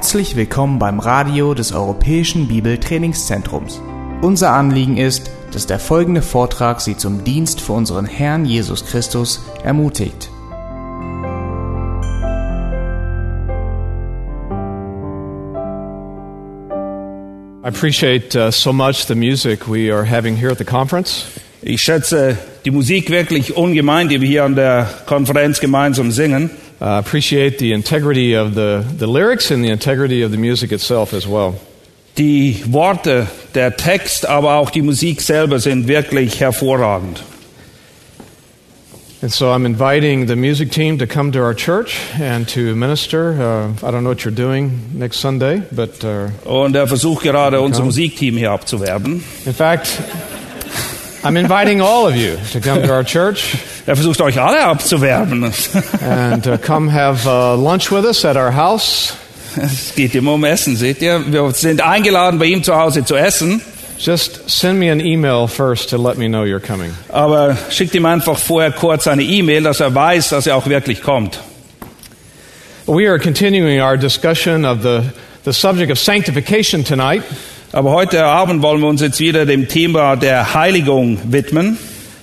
Herzlich willkommen beim Radio des Europäischen Bibeltrainingszentrums. Unser Anliegen ist, dass der folgende Vortrag Sie zum Dienst für unseren Herrn Jesus Christus ermutigt. I appreciate uh, so much the music we are having here at the conference. Ich schätze die Musik wirklich ungemein, die wir hier an der Konferenz gemeinsam singen. Uh, appreciate the integrity of the, the lyrics and the integrity of the music itself as well. Die Worte, der Text, aber auch die Musik selber sind wirklich hervorragend. And so I'm inviting the music team to come to our church and to minister. Uh, I don't know what you're doing next Sunday, but uh, Und er versucht gerade, unser Musikteam hier abzuwerben. in fact, I'm inviting all of you to come to our church Er versucht euch alle abzuwerben. and uh, come have uh, lunch with us at our house. Es geht immer um Essen, seht ihr? Wir sind eingeladen, bei ihm zu Hause zu essen. Just send me an email first to let me know you're coming. Aber schickt ihm einfach vorher kurz eine E-Mail, dass er weiß, dass er auch wirklich kommt. We are continuing our discussion of the, the subject of sanctification tonight. Aber heute Abend wollen wir uns jetzt wieder dem Thema der Heiligung widmen.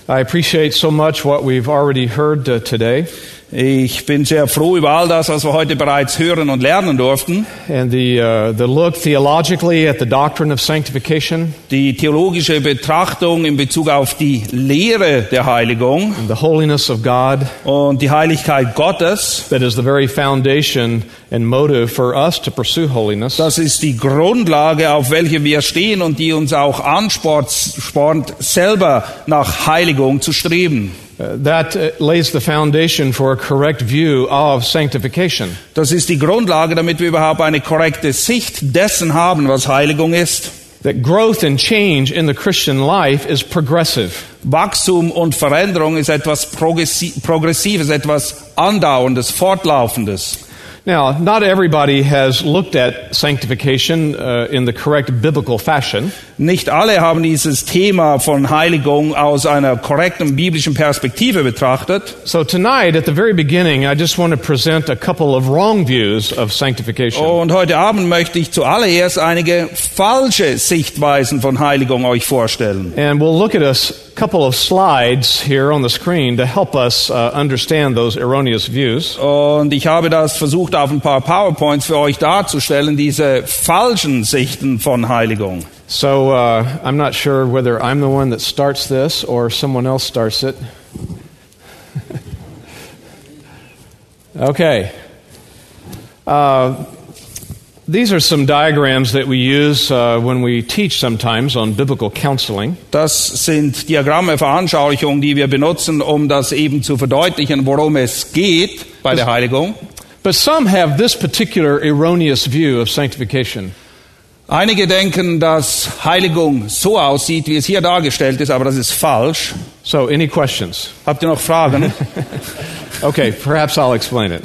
I appreciate so much what we've already heard uh, today Ich bin sehr froh über all das, was wir heute bereits hören und lernen durften. and the, uh, the look theologically at the doctrine of sanctification Die theologische Betrachtung in Bezug auf die Lehre der Heiligung and the holiness of God und die Heiligkeit Gottes. that is the very foundation and motive for us to pursue holiness. Das ist die Grundlage, auf welche wir stehen und die uns auch anspornt, spornt, selber nach Heiligung zu streben. Uh, that uh, lays the foundation for a correct view of sanctification. Das ist die Grundlage, damit wir überhaupt eine korrekte Sicht dessen haben, was Heiligung ist. That growth and change in the Christian life is progressive. Wachstum und Veränderung ist etwas Progressi- Progressives, etwas Andauerndes, Fortlaufendes. Now, not everybody has looked at sanctification uh, in the correct biblical fashion. Nicht alle haben dieses Thema von Heiligung aus einer korrekten biblischen Perspektive betrachtet. So tonight, at the very beginning, I just want to present a couple of wrong views of sanctification. Und heute Abend möchte ich zuallererst einige falsche Sichtweisen von Heiligung euch vorstellen. And we'll look at a couple of slides here on the screen to help us uh, understand those erroneous views. Und ich habe das versucht, auf ein paar PowerPoints für euch darzustellen, diese falschen Sichten von Heiligung. So uh, I'm not sure whether I'm the one that starts this or someone else starts it. okay. Uh, these are some diagrams that we use uh, when we teach sometimes on biblical counseling. Das sind Diagramme, Veranschaulichungen, die wir benutzen, um das eben zu verdeutlichen, worum es geht bei der Heiligung. But some have this particular erroneous view of sanctification. Einige denken, dass Heiligung so aussieht, wie es hier dargestellt ist, aber das ist falsch. So, any questions? Habt ihr noch Fragen? Okay, perhaps I'll explain it.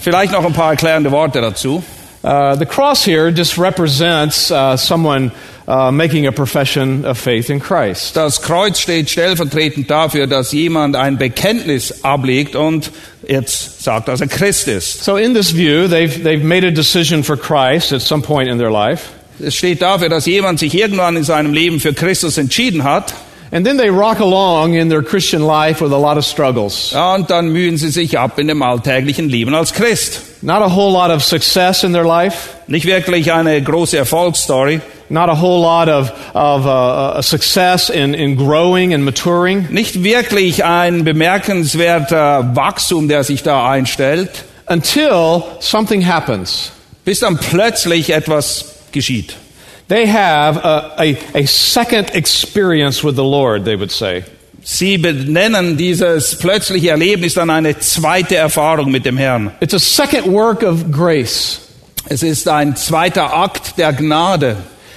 Vielleicht noch ein paar erklärende Worte dazu. Uh, the cross here just represents uh, someone uh, making a profession of faith in Christ. Das Kreuz steht stellvertretend dafür, dass jemand ein Bekenntnis ablegt und jetzt sagt, dass er Christ ist. So, in this view, they've, they've made a decision for Christ at some point in their life, Es steht dafür, dass jemand sich irgendwann in seinem Leben für Christus entschieden hat and then they rock along in their Christian life with a lot of struggles. ja, und dann mühen sie sich ab in dem alltäglichen Leben als Christ. Not a whole lot of success in their life, Nicht wirklich eine große Erfolgsstory, not a whole lot of, of uh, uh, success in, in growing and maturing, nicht wirklich ein bemerkenswerter Wachstum, der sich da einstellt, until something happens. bis dann plötzlich etwas geschieht. They have a, a, a second experience with the Lord, they would say. Sie benennen dieses plötzliche Erlebnis dann eine zweite Erfahrung mit dem Herrn. It's a second work of grace, Es ist ein zweiter Akt der Gnade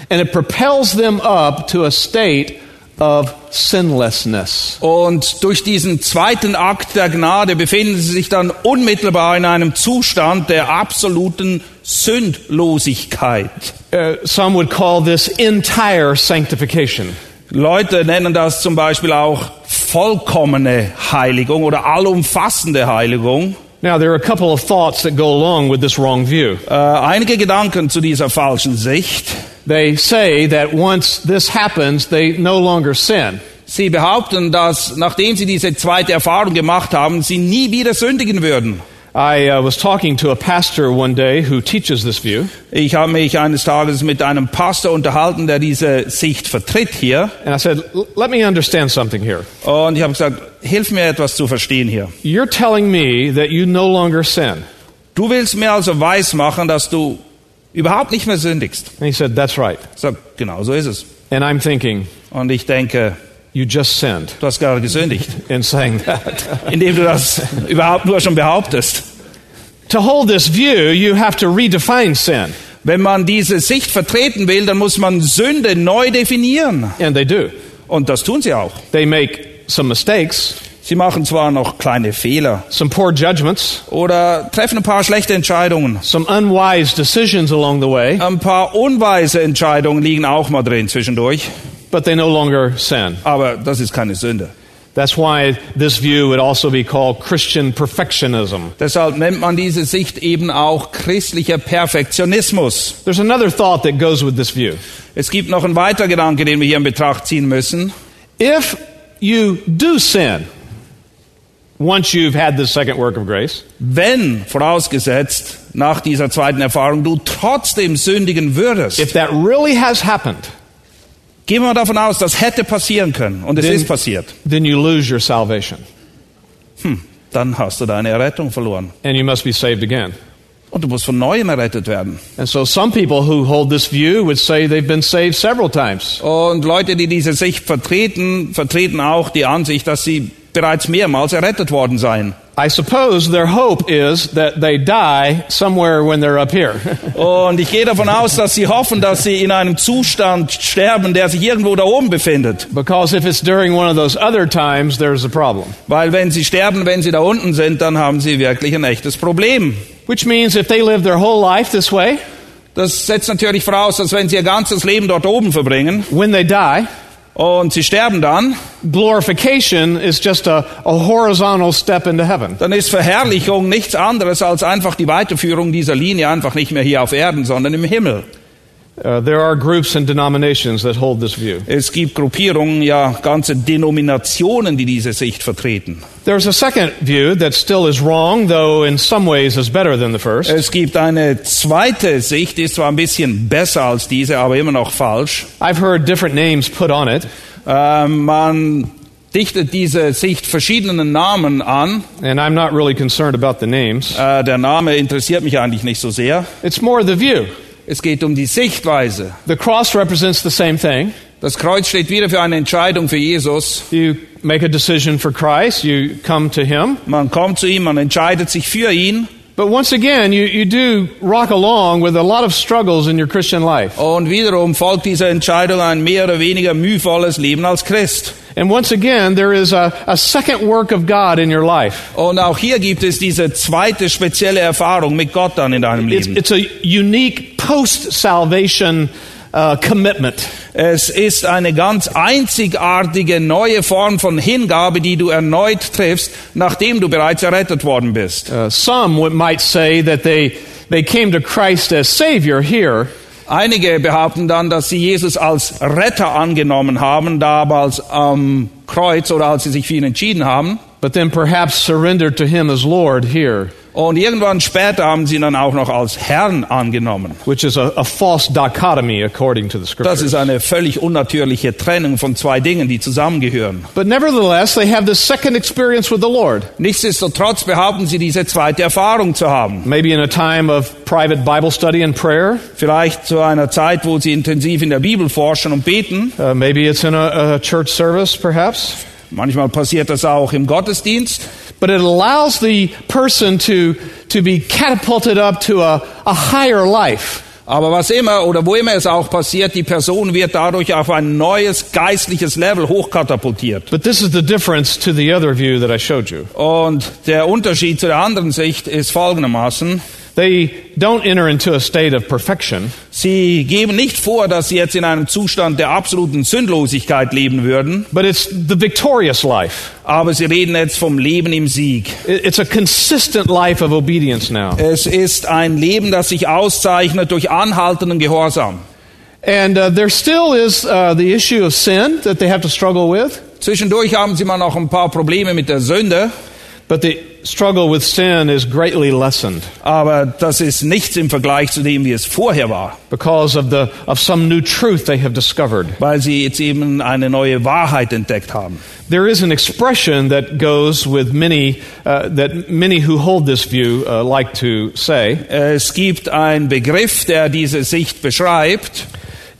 and it propels them up to a state of sinlessness. und durch diesen zweiten Akt der Gnade befinden sie sich dann unmittelbar in einem Zustand der absoluten Sündlosigkeit. Uh, some would call this entire sanctification. Leute nennen das zum Beispiel auch vollkommene Heiligung oder allumfassende Heiligung. Now, there are a couple of thoughts that go along with this wrong view. Äh, einige Gedanken zu dieser falschen Sicht. They say that once this happens, they no longer sin. Sie behaupten, dass nachdem sie diese zweite Erfahrung gemacht haben, sie nie wieder sündigen würden. I uh, was talking to a pastor one day who teaches this view, Ich habe mich eines Tages mit einem Pastor unterhalten, der diese Sicht vertritt hier. and I said, "L- Let me understand something here. Und ich habe gesagt, hilf mir etwas zu verstehen hier. You're telling me that you no longer sin. Du willst mir also weismachen, dass du überhaupt nicht mehr sündigst. And he said, That's right. Sage, genau so ist es. And I'm thinking, Und ich denke, You just sinned du hast gerade gesündigt, in saying that. indem du das überhaupt nur schon behauptest. to hold this view, you have to redefine sin. Wenn man diese Sicht vertreten will, dann muss man Sünde neu definieren. And they do. Und das tun sie auch. They make some mistakes, Sie machen zwar noch kleine Fehler some poor judgments, oder treffen ein paar schlechte Entscheidungen. some unwise decisions along the way, Ein paar unweise Entscheidungen liegen auch mal drin zwischendurch. but they no longer sin. Aber das ist keine Sünde. That's why this view would also be called Christian perfectionism. Deshalb nennt man diese Sicht eben auch christlicher Perfektionismus. There's another thought that goes with this view. Es gibt noch einen weiteren Gedanke, den wir hier in Betracht ziehen müssen. If you do sin, once you've had the second work of grace, Wenn, vorausgesetzt, nach dieser zweiten Erfahrung du trotzdem sündigen würdest, if that really has happened, gehen wir davon aus, das hätte passieren können und es ist passiert, then you lose your salvation hm, dann hast du deine Errettung verloren. and you must be saved again. Und du musst von neuem errettet werden. And so some people who hold this view would say they've been saved several times. Und Leute, die diese Sicht vertreten, vertreten auch die Ansicht, dass sie bereits mehrmals errettet worden seien. I suppose their hope is that they die somewhere when they're up here. Und ich gehe davon aus, dass sie hoffen, dass sie in einem Zustand sterben, der sich irgendwo da oben befindet. because if it's during one of those other times, there's a problem. Weil wenn sie sterben, wenn sie da unten sind, dann haben sie wirklich ein echtes Problem. Which means if they live their whole life this way, Das setzt natürlich voraus, dass wenn sie ihr ganzes Leben dort oben verbringen when they die, und sie sterben dann, glorification is just a, a horizontal step into heaven. dann ist Verherrlichung nichts anderes als einfach die Weiterführung dieser Linie einfach nicht mehr hier auf Erden, sondern im Himmel. Es gibt Gruppierungen, ja ganze Denominationen, die diese Sicht vertreten. There's a second view that still is wrong, though in some ways is better than the first. Es gibt eine zweite Sicht, die ist zwar ein bisschen besser als diese, aber immer noch falsch. I've heard different names put on it, Ähm, man dichtet diese Sicht verschiedenen Namen an. and I'm not really concerned about the names. Äh, der Name interessiert mich eigentlich nicht so sehr. It's more the view. Es geht um die Sichtweise. The cross represents the same thing. Das Kreuz steht wieder für eine Entscheidung für Jesus. You make a decision for Christ, you come to Him. Man kommt zu ihm, man entscheidet sich für ihn. But once again, you, you do rock along with a lot of struggles in your Christian life. Und wiederum folgt dieser Entscheidung ein mehr oder weniger mühevolles Leben als Christ. And once again, there is a, a second work of God in your life. Und auch hier gibt es diese zweite spezielle Erfahrung mit Gott dann in deinem It's, Leben. it's a unique post salvation uh, commitment. Es ist eine ganz einzigartige neue Form von Hingabe, die du erneut triffst, nachdem du bereits errettet worden bist. Uh, some might say that they, they came to Christ as Savior here, Einige behaupten dann, dass sie Jesus als Retter angenommen haben, damals am Kreuz oder als sie sich für ihn entschieden haben. but then perhaps surrendered to Him as Lord here, Und irgendwann später haben sie ihn dann auch noch als Herrn angenommen. which is a, a false dichotomy according to the Das ist eine völlig unnatürliche Trennung von zwei Dingen, die zusammengehören. But nevertheless, they have this second experience with the Lord. Nichtsdestotrotz behaupten sie, diese zweite Erfahrung zu haben. Maybe in a time of private Bible study and prayer. Vielleicht zu einer Zeit, wo sie intensiv in der Bibel forschen und beten. Uh, maybe it's in a, a church service, perhaps. Manchmal passiert das auch im Gottesdienst. But it allows the person to, to be catapulted up to a, a higher life. Aber was immer oder wo immer es auch passiert, die Person wird dadurch auf ein neues geistliches Level hochkatapultiert. But this is the difference to the other view that I showed you. Und der Unterschied zu der anderen Sicht ist folgendermaßen. They don't enter into a state of perfection. Sie geben nicht vor, dass sie jetzt in einem Zustand der absoluten Sündlosigkeit leben würden, but it's the victorious life. aber sie reden jetzt vom Leben im Sieg. It- It's a consistent life of obedience now. Es ist ein Leben, das sich auszeichnet durch anhaltenden Gehorsam. And uh, there still is uh, the issue of sin that they have to struggle with, Zwischendurch haben sie mal noch ein paar Probleme mit der Sünde, but the struggle with sin is greatly lessened aber das ist nichts im Vergleich zu dem, wie es vorher war, because of the of some new truth they have discovered. weil sie jetzt eben eine neue Wahrheit entdeckt haben. There is an expression that goes with many uh, that many who hold this view uh, like to say. Es gibt einen Begriff, der diese Sicht beschreibt.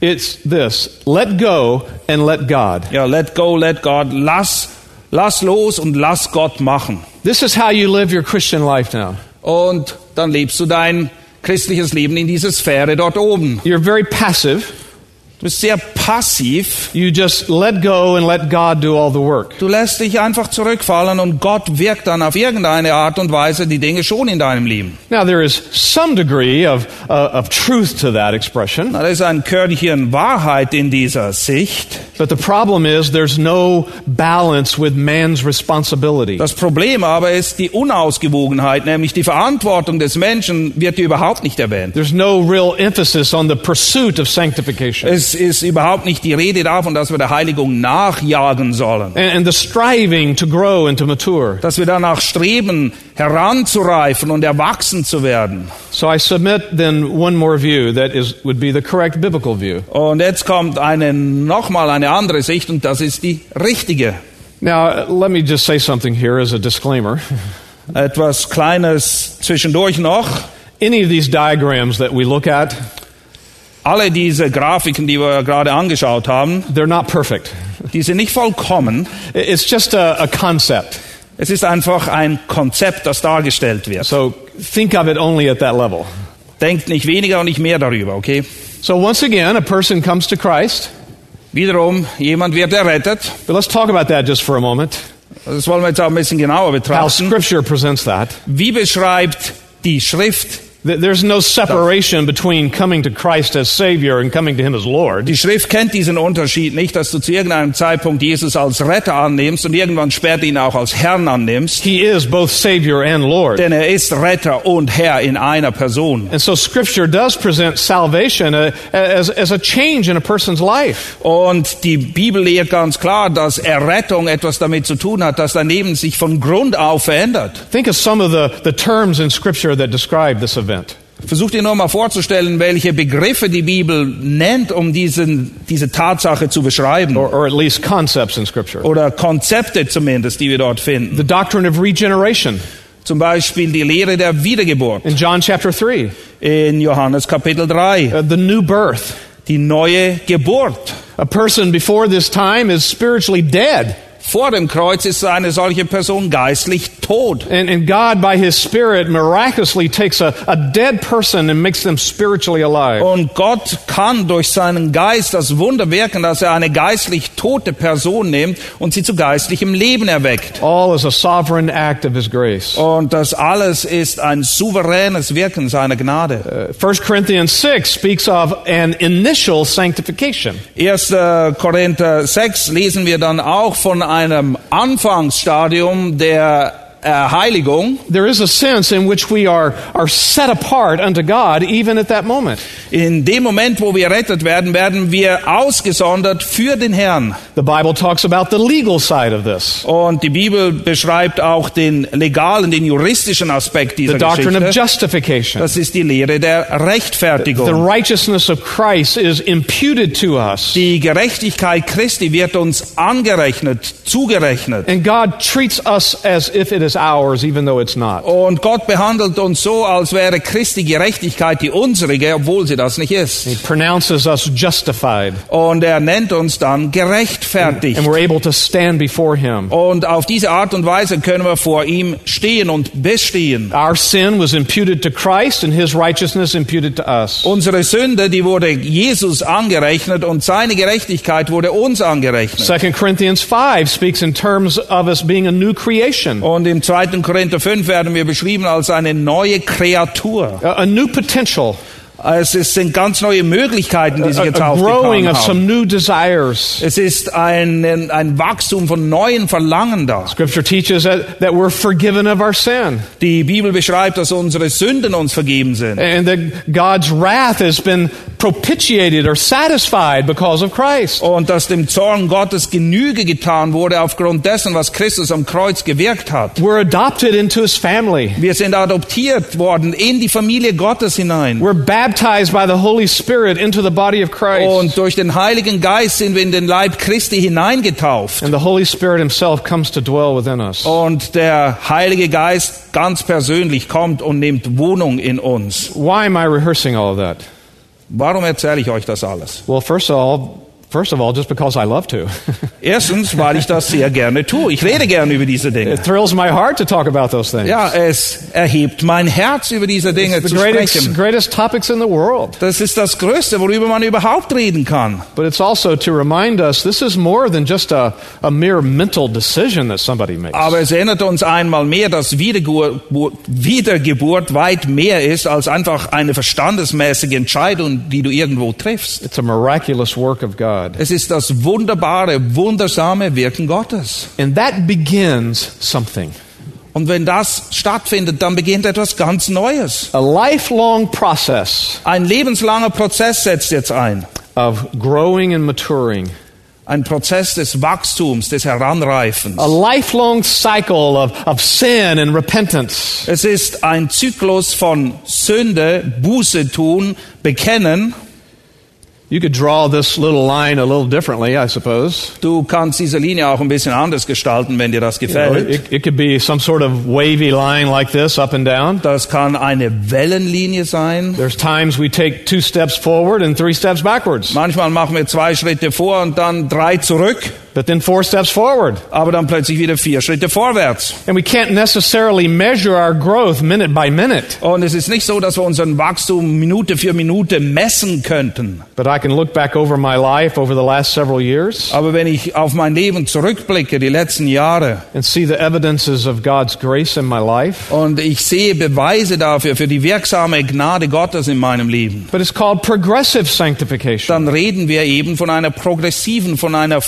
It's this: let go and let God. Ja, let go, let God, lass, lass los und lass Gott machen. This is how you live your Christian life now. Und dann lebst du dein christliches Leben in dieser Sphäre dort oben. You're very passive. Du bist sehr passiv. You just let go and let God do all the work. Du lässt dich einfach zurückfallen und Gott wirkt dann auf irgendeine Art und Weise die Dinge schon in deinem Leben. Now, there is some degree of, uh, of truth to that expression, da ist ein Körnchen Wahrheit in dieser Sicht. but the problem is there's no balance with man's responsibility. Das Problem aber ist die Unausgewogenheit, nämlich die Verantwortung des Menschen wird hier überhaupt nicht erwähnt. There's no real emphasis on the pursuit of sanctification Es ist überhaupt nicht die Rede davon, dass wir der Heiligung nachjagen sollen. and, and the striving to grow and to mature. Dass wir danach streben, heranzureifen und erwachsen zu werden. So I submit then one more view that is, would be the correct biblical view. Und jetzt kommt eine, nochmal eine andere Sicht und das ist die richtige. Now, let me just say something here as a disclaimer. Etwas Kleines zwischendurch noch. Any of these diagrams that we look at, Alle diese Grafiken, die wir gerade angeschaut haben, they're not perfect. die sind nicht vollkommen. It's just a, a concept. Es ist einfach ein Konzept, das dargestellt wird. So think of it only at that level. Denkt nicht weniger und nicht mehr darüber, okay? So once again, a person comes to Christ. Wiederum, jemand wird errettet. But let's talk about that just for a moment. Das wollen wir jetzt auch ein bisschen genauer How betrachten. Scripture presents that. Wie beschreibt die Schrift There's no separation between coming to Christ as Savior and coming to Him as Lord. Die Schrift kennt diesen Unterschied nicht, dass du zu irgendeinem Zeitpunkt Jesus als Retter annimmst und irgendwann später ihn auch als Herrn annimmst. He is both Savior and Lord. Denn er ist Retter und Herr in einer Person. And so Scripture does present salvation uh, as, as a change in a person's life. Und die Bibel lehrt ganz klar, dass Errettung etwas damit zu tun hat, dass dein Leben sich von Grund auf verändert. Think of some of the, the terms in Scripture that describe this event. Versuch dir nur mal vorzustellen, welche Begriffe die Bibel nennt, um diesen, diese Tatsache zu beschreiben. Or, or at least concepts in Scripture. Oder Konzepte zumindest, die wir dort finden. The doctrine of regeneration Zum Beispiel die Lehre der Wiedergeburt in John chapter 3. in Johannes Kapitel 3. Uh, the new birth. Die neue Geburt. A person before this time is spiritually dead. Vor dem Kreuz ist eine solche Person geistlich tot. And, and God, by His Spirit, miraculously takes a, a dead person and makes them spiritually alive. Und Gott kann durch seinen Geist das Wunder wirken, dass er eine geistlich tote Person nimmt und sie zu geistlichem Leben erweckt. All is a sovereign act of His grace. Und das alles ist ein souveränes Wirken seiner Gnade. Uh, 1 Corinthians 6 speaks of an initial sanctification. 1. Korinther 6 lesen wir dann auch von einem Anfangsstadium der äh, Heiligung. There is a sense in which we are, are set apart unto God even at that moment. In dem Moment, wo wir rettet werden, werden wir ausgesondert für den Herrn. The Bible talks about the legal side of this. Und die Bibel beschreibt auch den legalen, den juristischen Aspekt dieser The doctrine of Geschichte. justification. Das ist die Lehre der The Rechtfertigung. righteousness of Christ is imputed to us. Die Gerechtigkeit Christi wird uns angerechnet, zugerechnet. And God treats us as if it is ours, even though it's not. Und Gott behandelt uns so, als wäre Christi Gerechtigkeit die unsere, obwohl sie das nicht ist. He pronounces us justified, Und er nennt uns dann gerechtfertigt. and we're able to stand before Him. Und auf diese Art und Weise können wir vor ihm stehen und bestehen. Our sin was imputed to Christ, and His righteousness imputed to us. Unsere Sünde, die wurde Jesus angerechnet und seine Gerechtigkeit wurde uns angerechnet. 2 Corinthians 5 speaks in terms of us being a new creation, Und im 2. Korinther 5 werden wir beschrieben als eine neue Kreatur. a new potential. Es ist, sind ganz neue Möglichkeiten, die sich a, jetzt a growing aufgetan of some haben. new desires. Es ist ein, ein Wachstum von neuen Verlangen da. Scripture teaches that, that we're forgiven of our sin. Die Bibel beschreibt, dass unsere Sünden uns vergeben sind. And that God's wrath has been propitiated or satisfied because of Christ. Und dass dem Zorn Gottes Genüge getan wurde aufgrund dessen, was Christus am Kreuz gewirkt hat. We're adopted into his family. Wir sind adoptiert worden in die Familie Gottes hinein. We're baptized by the Holy Spirit into the body of Christ. Und durch den Heiligen Geist sind wir in den Leib Christi hineingetauft. And the Holy Spirit himself comes to dwell within us. Und der Heilige Geist ganz persönlich kommt und nimmt Wohnung in uns. Why am I rehearsing all of that? Warum erzähle ich euch das alles? Well, first of all, first of all, just because I love to. Erstens, weil ich das sehr gerne tue. Ich rede gerne über diese Dinge. it thrills my heart to talk about those things. Ja, es erhebt mein Herz, über diese Dinge the zu greatest, sprechen. greatest topics in the world. Das ist das Größte, worüber man überhaupt reden kann. But it's also to remind us this is more than just a, a mere mental decision that somebody makes. Aber es erinnert uns einmal mehr, dass Wiedergeburt, Wiedergeburt weit mehr ist als einfach eine verstandesmäßige Entscheidung, die du irgendwo triffst. It's a miraculous work of God. Es ist das wunderbare, wundersame Wirken Gottes. And that begins something. Und wenn das stattfindet, dann beginnt etwas ganz Neues. A lifelong process Ein lebenslanger Prozess setzt jetzt ein. of growing and maturing. Ein Prozess des Wachstums, des Heranreifens. A lifelong cycle of, of sin and repentance. Es ist ein Zyklus von Sünde, Buße tun, bekennen. You could draw this little line a little differently, I suppose. Du kannst diese Linie auch ein bisschen anders gestalten, wenn dir das You know, gefällt. it, it could be some sort of wavy line like this, up and down. Das kann eine Wellenlinie sein. There's times we take two steps forward and three steps backwards, Manchmal machen wir zwei Schritte vor und dann drei zurück, but then four steps forward. aber dann plötzlich wieder vier Schritte vorwärts. And we can't necessarily measure our growth minute by minute, Und es ist nicht so, dass wir unseren Wachstum Minute für Minute messen könnten. but I can look back over my life over the last several years Aber wenn ich auf mein Leben zurückblicke, die letzten Jahre, and see the evidences of God's grace in my life. und ich sehe Beweise dafür, für die wirksame Gnade Gottes in meinem Leben, But it's called progressive sanctification. dann reden wir eben von einer progressiven, von einer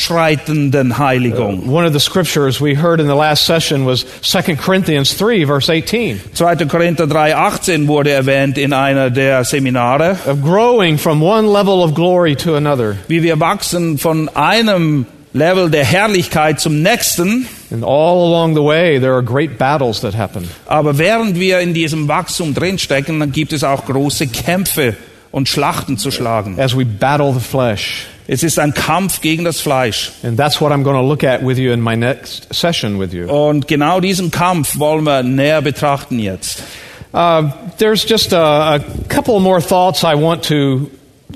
fortschreitenden Heiligung. One of the scriptures we heard in the last session was 2 Corinthians 3, verse 18, 2. Korinther 3,18 wurde erwähnt in einer der Seminare, of growing from one level of glory to another. wie wir wachsen von einem Level der Herrlichkeit zum nächsten. And all along the way, there are great battles that happen. Aber während wir in diesem Wachstum drinstecken, dann gibt es auch große Kämpfe und Schlachten zu schlagen. as we battle the flesh. Es ist ein Kampf gegen das Fleisch. And that's what I'm going to look at with you in my next session with you. Und genau diesen Kampf wollen wir näher betrachten jetzt. Uh, there's just a, a couple more thoughts I want to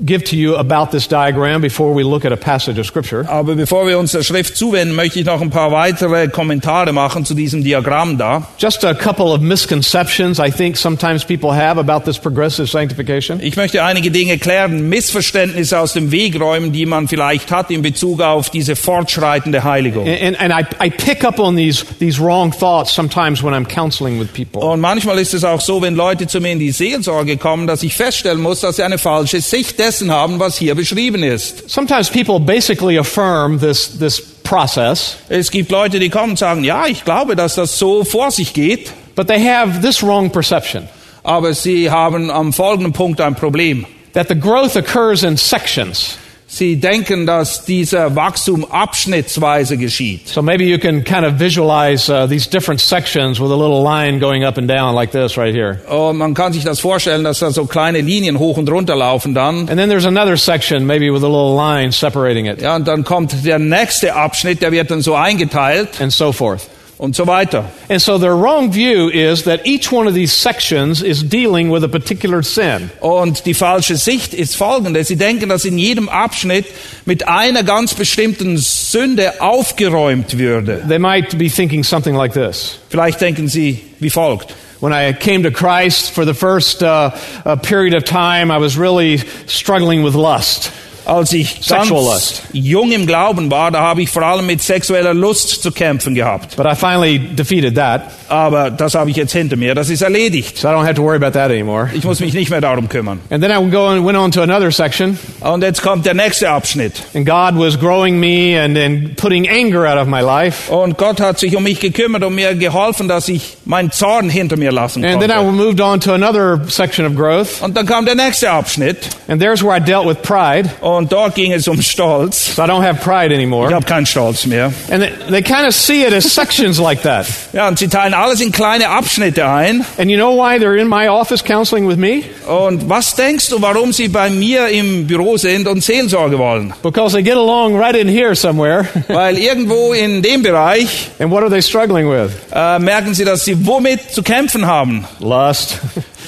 give to you about this diagram before we look at a passage of Scripture. Aber bevor wir uns der Schrift zuwenden, möchte ich noch ein paar weitere Kommentare machen zu diesem Diagramm da. Just a couple of misconceptions I think sometimes people have about this progressive sanctification. Ich möchte einige Dinge klären, Missverständnisse aus dem Weg räumen, die man vielleicht hat in Bezug auf diese fortschreitende Heiligung. And, and I, I pick up on these, these wrong thoughts sometimes when I'm counseling with people. Und manchmal ist es auch so, wenn Leute zu mir in die Seelsorge kommen, dass ich feststellen muss, dass sie eine falsche Sicht dessen haben, was hier beschrieben ist. Sometimes people basically affirm this, this process, Es gibt Leute, die kommen und sagen, ja, ich glaube, dass das so vor sich geht, but they have this wrong perception aber sie haben am folgenden Punkt ein Problem. that the growth occurs in sections. Sie denken, dass dieser Wachstum abschnittsweise geschieht. So maybe you can kind of visualize uh, these different sections with a little line going up and down like this right here. Und man kann sich das vorstellen, dass da so kleine Linien hoch und runter laufen dann. And then there's another section, maybe with a little line separating it, Ja, und dann kommt der nächste Abschnitt, der wird dann so eingeteilt and so forth. Und so weiter. And so their wrong view is that each one of these sections is dealing with a particular sin. Und die falsche Sicht ist folgende. Sie denken, dass in jedem Abschnitt mit einer ganz bestimmten Sünde aufgeräumt würde. They might be thinking something like this. Vielleicht denken sie wie folgt. When I came to Christ for the first uh, uh, period of time, I was really struggling with lust. Als ich ganz lust. jung im Glauben war, da habe ich vor allem mit sexueller Lust zu kämpfen gehabt. But I finally defeated that, Aber das habe ich jetzt hinter mir. Das ist erledigt. so I don't have to worry about that anymore. Ich muss mich nicht mehr darum kümmern. And then I go and went on to another section, Und jetzt kommt der nächste Abschnitt. and God was growing me and, and putting anger out of my life. Und Gott hat sich um mich gekümmert und mir geholfen, dass ich meinen Zorn hinter mir lassen And then I konnte. moved on to another section of growth, Und dann kam der nächste Abschnitt. and there's where I dealt with pride. Und dort ging es um Stolz. So I don't have pride Ich anymore. habe keinen Stolz mehr. And they, they kind of see it as sections like that. Ja, und sie teilen alles in kleine Abschnitte ein. And you know why they're in my office counseling with me? Und was denkst du, warum sie bei mir im Büro sind und Seelsorge wollen? Because they get along right in here somewhere. Weil irgendwo in dem Bereich And what are they struggling with? äh, merken sie, dass sie womit zu kämpfen haben. Lust,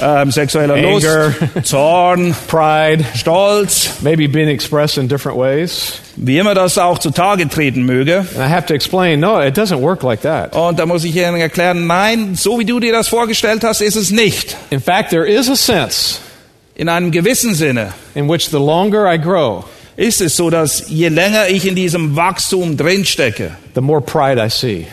Ähm, sexueller Anger. Lust, Zorn, pride, Stolz, maybe being expressed in different ways. wie immer das auch zutage treten möge. And I have to explain, no, it doesn't work like that. Und da muss ich ihnen erklären, nein, so wie du dir das vorgestellt hast, ist es nicht. In fact, there is a sense In einem gewissen Sinne in which the longer I grow, ist es so, dass je länger ich in diesem Wachstum drinstecke, the more pride I see.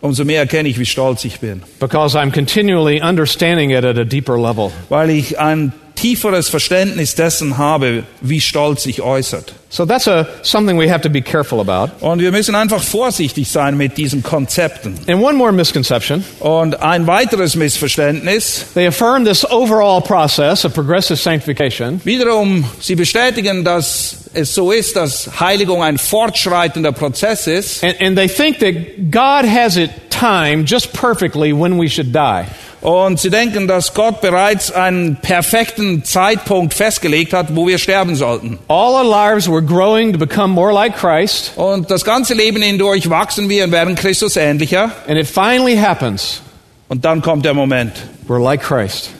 Umso mehr erkenne ich, wie stolz ich bin. Because I'm continually understanding it at a deeper level. Weil ich ein tieferes Verständnis dessen habe, wie Stolz sich äußert. So that's a, something we have to be careful about. Und wir müssen einfach vorsichtig sein mit diesen Konzepten. And one more misconception. Und ein weiteres Missverständnis, They affirm this overall process of progressive sanctification wiederum, sie bestätigen, dass es so ist, dass Heiligung ein fortschreitender Prozess ist. And, and they think that God has it timed just perfectly when we should die. Und sie denken, dass Gott bereits einen perfekten Zeitpunkt festgelegt hat, wo wir sterben sollten. All our lives we're growing to become more like Christ, Und das ganze Leben hindurch wachsen wir und werden Christus ähnlicher. and it finally happens. Und dann kommt der Moment, We're like Christ.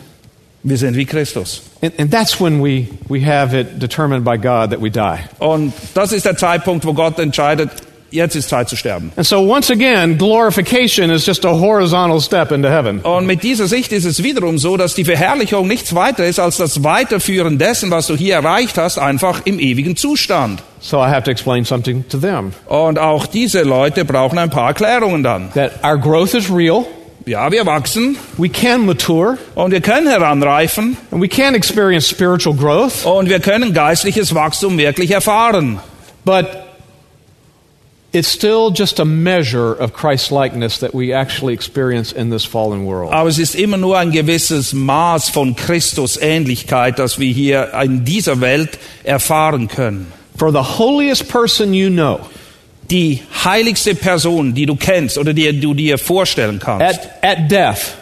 wir sind wie Christus. And, and that's when we, we have it determined by God that we die. Und das ist der Zeitpunkt, wo Gott entscheidet, jetzt ist Zeit zu sterben. And so once again, glorification is just a horizontal step into heaven. Und mit dieser Sicht ist es wiederum so, dass die Verherrlichung nichts weiter ist als das Weiterführen dessen, was du hier erreicht hast, einfach im ewigen Zustand. So I have to explain something to them. Und auch diese Leute brauchen ein paar Erklärungen dann. That our growth is real, Ja, wir wachsen we can mature, und wir können heranreifen and we can experience spiritual growth, und wir können geistliches Wachstum wirklich erfahren. but it's still just a measure of Christ likeness that we actually experience in this fallen world. Aber es ist immer nur ein gewisses Maß von Christusähnlichkeit, das wir hier in dieser Welt erfahren können. For the holiest person you know, Die heiligste Person, die du kennst oder die du dir vorstellen kannst, at, at death,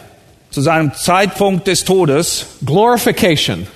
zu seinem Zeitpunkt des Todes, glorification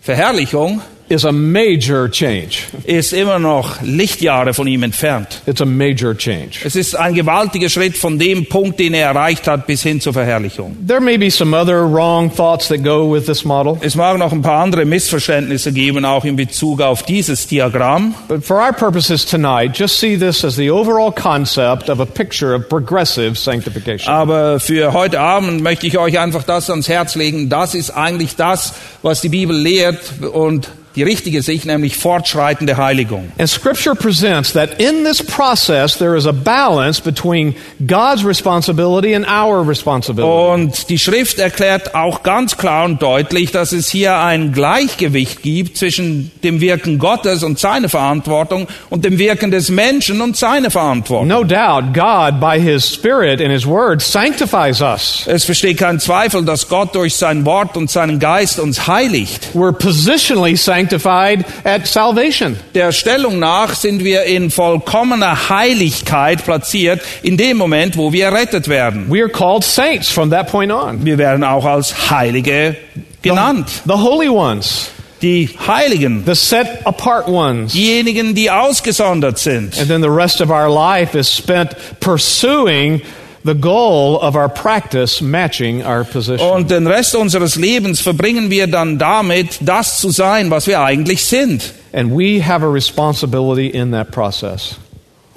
Verherrlichung, is a major change. ist immer noch Lichtjahre von ihm entfernt. It's a major change. Es ist ein gewaltiger Schritt von dem Punkt, den er erreicht hat, bis hin zur Verherrlichung. There may be some other wrong thoughts that go with this model, Es mag noch ein paar andere Missverständnisse geben, auch in Bezug auf dieses Diagramm. but for our purposes tonight, just see this as the overall concept of a picture of progressive sanctification. Aber für heute Abend möchte ich euch einfach das ans Herz legen. Das ist eigentlich das, was die Bibel lehrt und die richtige Sicht, nämlich fortschreitende Heiligung. And Scripture presents that in this process there is a balance between God's responsibility and our responsibility. Und die Schrift erklärt auch ganz klar und deutlich, dass es hier ein Gleichgewicht gibt zwischen dem Wirken Gottes und seiner Verantwortung und dem Wirken des Menschen und seiner Verantwortung. No doubt, God, by His Spirit and His Word, sanctifies us. Es besteht kein Zweifel, dass Gott durch sein Wort und seinen Geist uns heiligt. We're positionally sanctified at salvation. Der Stellung nach sind wir in vollkommener Heiligkeit platziert in dem Moment, wo wir errettet werden. We are called saints from that point on. Wir werden auch als Heilige genannt. The holy ones, Die Heiligen, the set apart ones. diejenigen, die ausgesondert sind. And then the rest of our life is spent pursuing the goal of our practice matching our position. Und den Rest unseres Lebens verbringen wir dann damit, das zu sein, was wir eigentlich sind. And we have a responsibility in that process.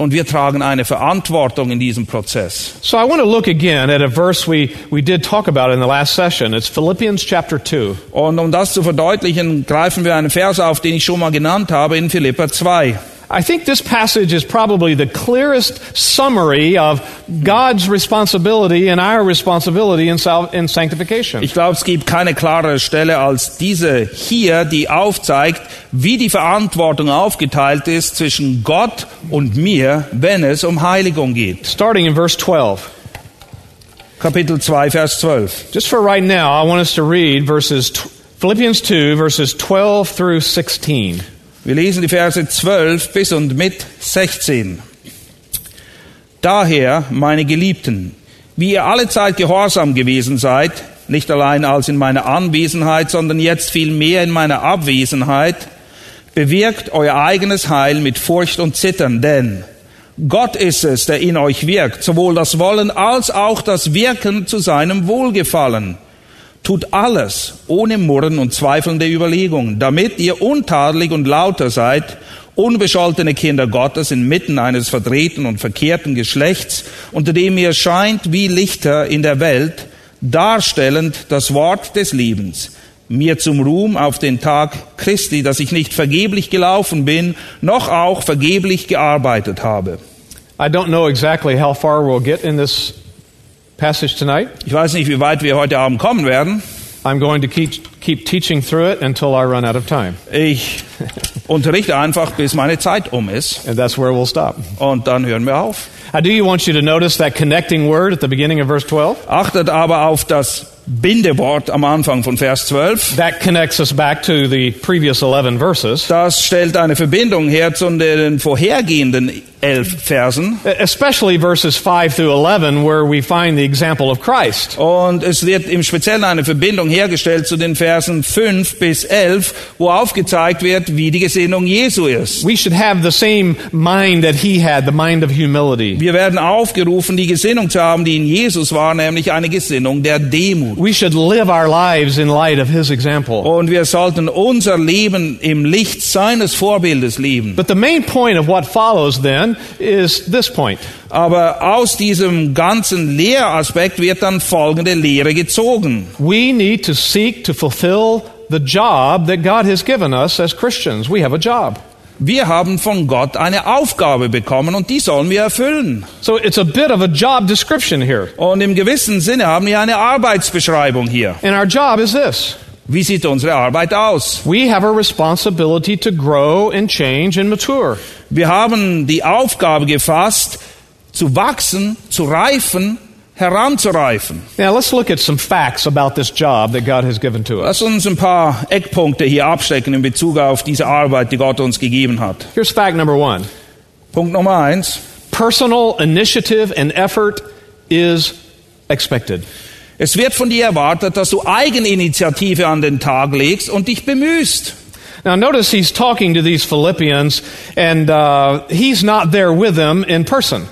und wir tragen eine Verantwortung in diesem Prozess. So I want to look again at a verse we, we did talk about in the last session. It's Philippians chapter 2. Und um das zu verdeutlichen, greifen wir einen Vers auf, den ich schon mal genannt habe in Philippa 2. I think this passage is probably the clearest summary of God's responsibility and our responsibility in, in sanctification. Ich glaube, es gibt keine klarere Stelle als diese hier, die aufzeigt, wie die Verantwortung aufgeteilt ist zwischen Gott und mir, wenn es um Heiligung geht. Starting in verse 12. Kapitel 2, Vers 12. Just for right now, I want us to read verses Philippians 2, verses 12 through 16. Wir lesen die Verse 12 bis und mit 16. Daher, meine Geliebten, wie ihr alle Zeit gehorsam gewesen seid, nicht allein als in meiner Anwesenheit, sondern jetzt viel mehr in meiner Abwesenheit, bewirkt euer eigenes Heil mit Furcht und Zittern, denn Gott ist es, der in euch wirkt, sowohl das Wollen als auch das Wirken zu seinem Wohlgefallen. Tut alles ohne Murren und zweifelnde Überlegungen, damit ihr untadelig und lauter seid, unbescholtene Kinder Gottes inmitten eines verdrehten und verkehrten Geschlechts, unter dem ihr scheint wie Lichter in der Welt, darstellend das Wort des Lebens, mir zum Ruhm auf den Tag Christi, dass ich nicht vergeblich gelaufen bin, noch auch vergeblich gearbeitet habe. I don't know exactly how far we'll get in this passage tonight. Ich weiß nicht, wie weit wir heute Abend kommen werden. I'm going to keep, keep teaching through it until I run out of time. Ich unterrichte einfach, bis meine Zeit um ist. And that's where we'll stop. Und dann hören wir auf. I do you want you to notice that connecting word at the beginning of verse 12? Achtet aber auf das Bindewort am Anfang von Vers 12. That connects us back to the previous 11 verses, Das stellt eine Verbindung her zu den vorhergehenden elf Versen. especially verses 5 through 11, where we find the example of Christ. Und es wird im Speziellen eine Verbindung hergestellt zu den Versen 5 bis 11, wo aufgezeigt wird, wie die Gesinnung Jesu ist. We should have the same mind that he had, the mind of humility. Wir werden aufgerufen, die Gesinnung zu haben, die in Jesus war, nämlich eine Gesinnung der Demut. We should live our lives in light of his example. Und wir sollten unser Leben im Licht seines Vorbildes leben. But the main point of what follows then is this point. Aber aus diesem ganzen Lehraspekt wird dann folgende Lehre gezogen. We need to seek to fulfill the job that God has given us as Christians. We have a job. Wir haben von Gott eine Aufgabe bekommen und die sollen wir erfüllen. So it's a bit of a job description here. Und im gewissen Sinne haben wir eine Arbeitsbeschreibung hier. And our job is this. Wie sieht unsere Arbeit aus? We have a responsibility to grow and change and mature. Wir haben die Aufgabe gefasst, zu wachsen, zu reifen, heranzureifen. Now let's look at some facts about this job that God has given to us. Lass uns ein paar Eckpunkte hier abstecken in Bezug auf diese Arbeit, die Gott uns gegeben hat. Here's fact number one. Punkt Nummer eins. Personal initiative and effort is expected. Es wird von dir erwartet, dass du Eigeninitiative an den Tag legst und dich bemühst. Now notice he's talking to these Philippians and uh, he's not there with them in person.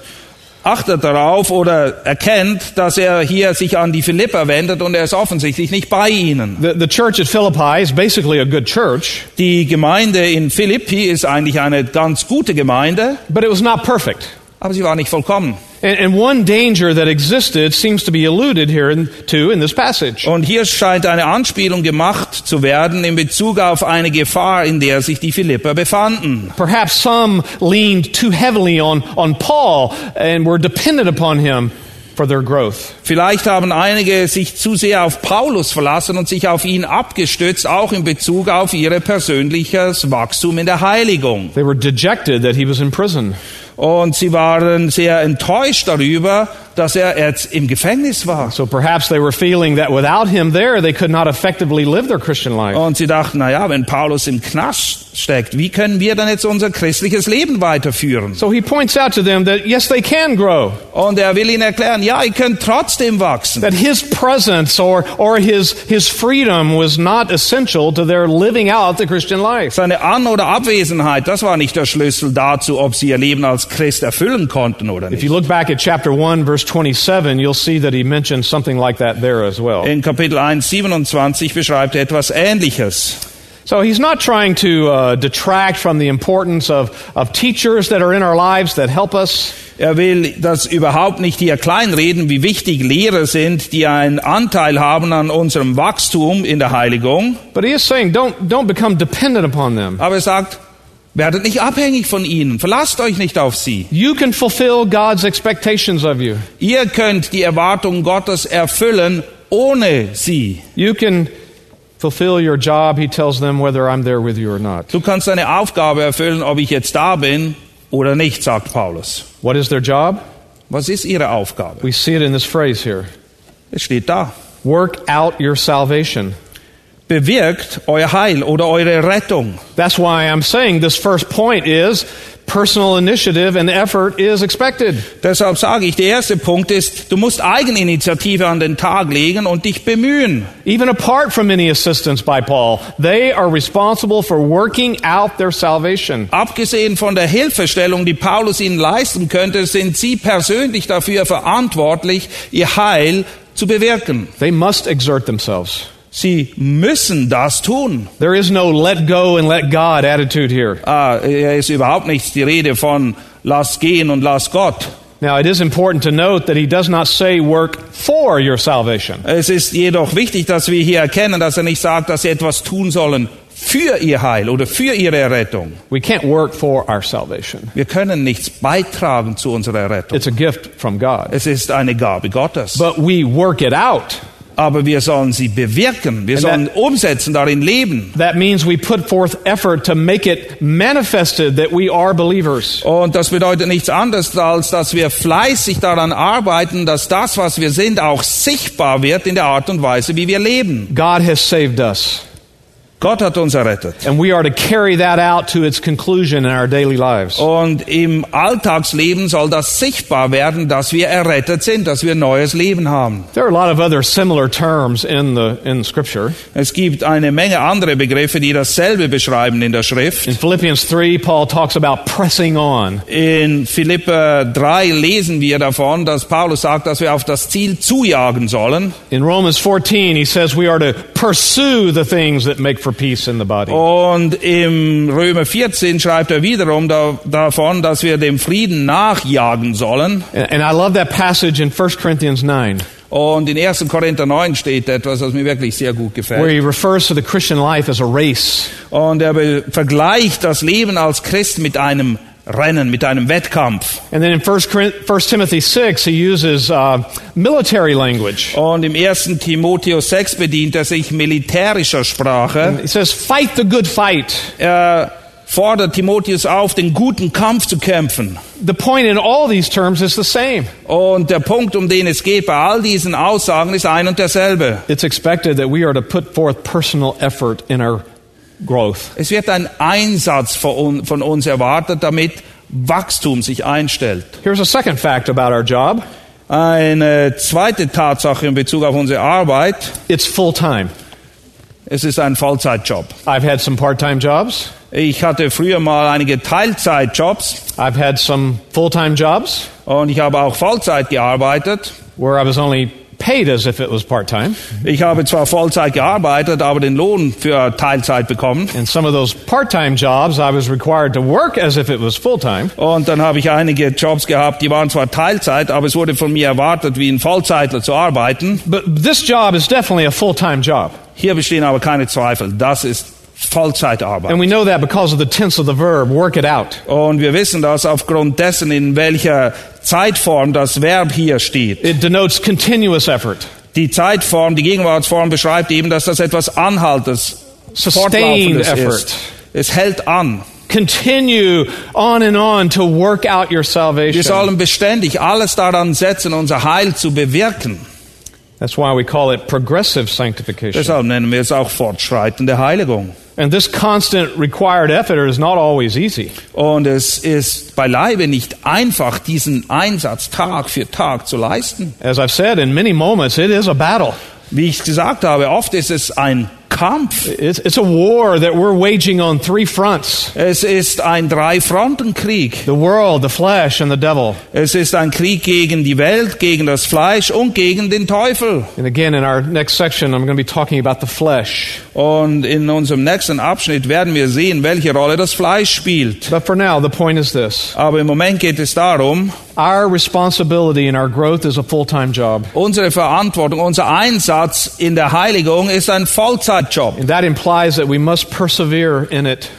Achtet darauf oder erkennt, dass er hier sich an die Philipper wendet und er ist offensichtlich nicht bei ihnen. The, the church at Philippi is basically a good church, Die Gemeinde in Philippi ist eigentlich eine ganz gute Gemeinde, but it was not perfect. Aber sie war nicht vollkommen. And, and one danger that existed seems to be alluded here in, to in this passage. Und hier scheint eine Anspielung gemacht zu werden in Bezug auf eine Gefahr, in der sich die Philipper befanden. Perhaps some leaned too heavily on, on Paul and were dependent upon him for their growth. Vielleicht haben einige sich zu sehr auf Paulus verlassen und sich auf ihn abgestützt, auch in Bezug auf ihr persönliches Wachstum in der Heiligung. They were dejected that he was in prison. Und sie waren sehr enttäuscht darüber, dass er jetzt im Gefängnis war. So perhaps they were feeling that without him there, they could not effectively live their Christian life. Und sie dachten, na ja, wenn Paulus im Knast steckt, wie können wir dann jetzt unser christliches Leben weiterführen? So he points out to them that yes, they can grow. Und er will ihnen erklären, ja, ihr könnt trotzdem wachsen. That his presence or, or his, his freedom was not essential to their living out the Christian life. Seine An- oder Abwesenheit, das war nicht der Schlüssel dazu, ob sie ihr Leben als Christ erfüllen konnten oder If nicht. you look back at chapter 1, verse 27, you'll see that he mentions something like that there as well. In Kapitel 1, 27 beschreibt er etwas Ähnliches. So he's not trying to uh, detract from the importance of, of teachers that are in our lives that help us. Er will das überhaupt nicht hier kleinreden, wie wichtig Lehrer sind, die einen Anteil haben an unserem Wachstum in der Heiligung. But he is saying don't, don't become dependent upon them. Aber er sagt, werdet nicht abhängig von ihnen, verlasst euch nicht auf sie. You can fulfill God's expectations of you. Ihr könnt die Erwartungen Gottes erfüllen ohne sie. You can fulfill your job, he tells them, whether I'm there with you or not. Du kannst deine Aufgabe erfüllen, ob ich jetzt da bin oder nicht, sagt Paulus. What is their job? Was ist ihre Aufgabe? We see it in this phrase here. Es steht da. Work out your salvation. Bewirkt euer Heil oder eure Rettung. That's why I'm saying this first point is personal initiative and effort is expected. Deshalb sage ich, der erste Punkt ist, du musst Eigeninitiative an den Tag legen und dich bemühen. Even apart from any assistance by Paul, they are responsible for working out their salvation. Abgesehen von der Hilfestellung, die Paulus ihnen leisten könnte, sind sie persönlich dafür verantwortlich, ihr Heil zu bewirken. They must exert themselves. Sie müssen das tun. There is no let go and let God attitude here. Ah, er ist überhaupt nicht die Rede von lass gehen und lass Gott. Now, it is important to note that he does not say work for your salvation. Es ist jedoch wichtig, dass wir hier erkennen, dass er nicht sagt, dass sie etwas tun sollen für ihr Heil oder für ihre Rettung. We can't work for our salvation. Wir können nichts beitragen zu unserer Rettung. It's a gift from God. Es ist eine Gabe Gottes. But we work it out. Aber wir sollen sie bewirken. Wir And sollen that- umsetzen, darin leben. That means we put forth effort to make it manifested that we are believers. Und das bedeutet nichts anderes, als dass wir fleißig daran arbeiten, dass das, was wir sind, auch sichtbar wird in der Art und Weise, wie wir leben. God has saved us, Gott hat uns errettet. and we are to carry that out to its conclusion in our daily lives. Und im Alltagsleben soll das sichtbar werden, dass wir errettet sind, dass wir neues Leben haben. There are a lot of other similar terms in the in Scripture. Es gibt eine Menge andere Begriffe, die dasselbe beschreiben in der Schrift. In Philippians 3, Paul talks about pressing on. In Philipper 3 lesen wir davon, dass Paulus sagt, dass wir auf das Ziel zujagen sollen. In Romans 14, he says we are to pursue the things that make for peace in the body. Und im Römer 14 schreibt er wiederum da, davon, dass wir dem Frieden nachjagen sollen. And and I love that passage in 1 Corinthians 9, Und in 1. Korinther 9 steht etwas, was mir wirklich sehr gut where gefällt. he refers to the Christian life as a race. Und er vergleicht das Leben als Christ mit einem Rennen, mit einem Wettkampf. And then in 1, Corinth- 1 Timothy 6, he uses uh, military language. Und im 1. Timotheus 6 bedient er sich militärischer Sprache. He says, Fight the good fight. Er fordert Timotheus auf, den guten Kampf zu kämpfen. The point in all these terms is the same. Und der Punkt, um den es geht bei all diesen Aussagen, ist ein und derselbe. It's expected that we are to put forth personal effort in our growth. Es wird ein Einsatz von un- von uns erwartet, damit Wachstum sich einstellt. Here's a second fact about our job Eine zweite Tatsache in Bezug auf unsere Arbeit, it's full time. es ist ein Vollzeitjob. I've had some part time jobs, Ich hatte früher mal einige Teilzeitjobs I've had some full time jobs und ich habe auch Vollzeit gearbeitet. where I was only paid as if it was part time. Ich habe zwar Vollzeit gearbeitet, aber den Lohn für Teilzeit bekommen. In some of those part time jobs, I was required to work as if it was full time. Und dann habe ich einige Jobs gehabt, die waren zwar Teilzeit, aber es wurde von mir erwartet, wie ein Vollzeitler zu arbeiten. But this job is definitely a full time job. Hier bestehen aber keine Zweifel. Das ist Vollzeitarbeit. And we know that because of the tense of the verb, work it out. Und wir wissen das aufgrund dessen, in welcher Zeitform das Verb hier steht. It denotes continuous effort, Die Zeitform, die Gegenwartsform beschreibt eben, dass das etwas Anhaltendes, sustained effort. ist. Es hält an. Continue on and on to work out your Wir salvation. sollen beständig alles daran setzen, unser Heil zu bewirken. That's why we call it progressive sanctification. Deshalb nennen wir es auch fortschreitende Heiligung. And this constant required effort is not always easy. Und es ist beileibe nicht einfach, diesen Einsatz Tag für Tag zu leisten. As I've said, in many moments, it is a battle. Wie ich gesagt habe, oft ist es ein Kampf. It's, it's a war that we're waging on three fronts Es ist ein Drei-Fronten-Krieg. the world, the flesh, and the devil. Es ist ein Krieg gegen die Welt, gegen das Fleisch und gegen den Teufel. And again, in our next section, I'm going to be talking about the flesh. Und in unserem nächsten Abschnitt werden wir sehen, welche Rolle das Fleisch spielt. But for now, the point is this Aber im Moment geht es darum, our responsibility in our growth is a full time job. unsere Verantwortung, unser Einsatz in der Heiligung ist ein Vollzeitjob. And that implies that we must persevere in it.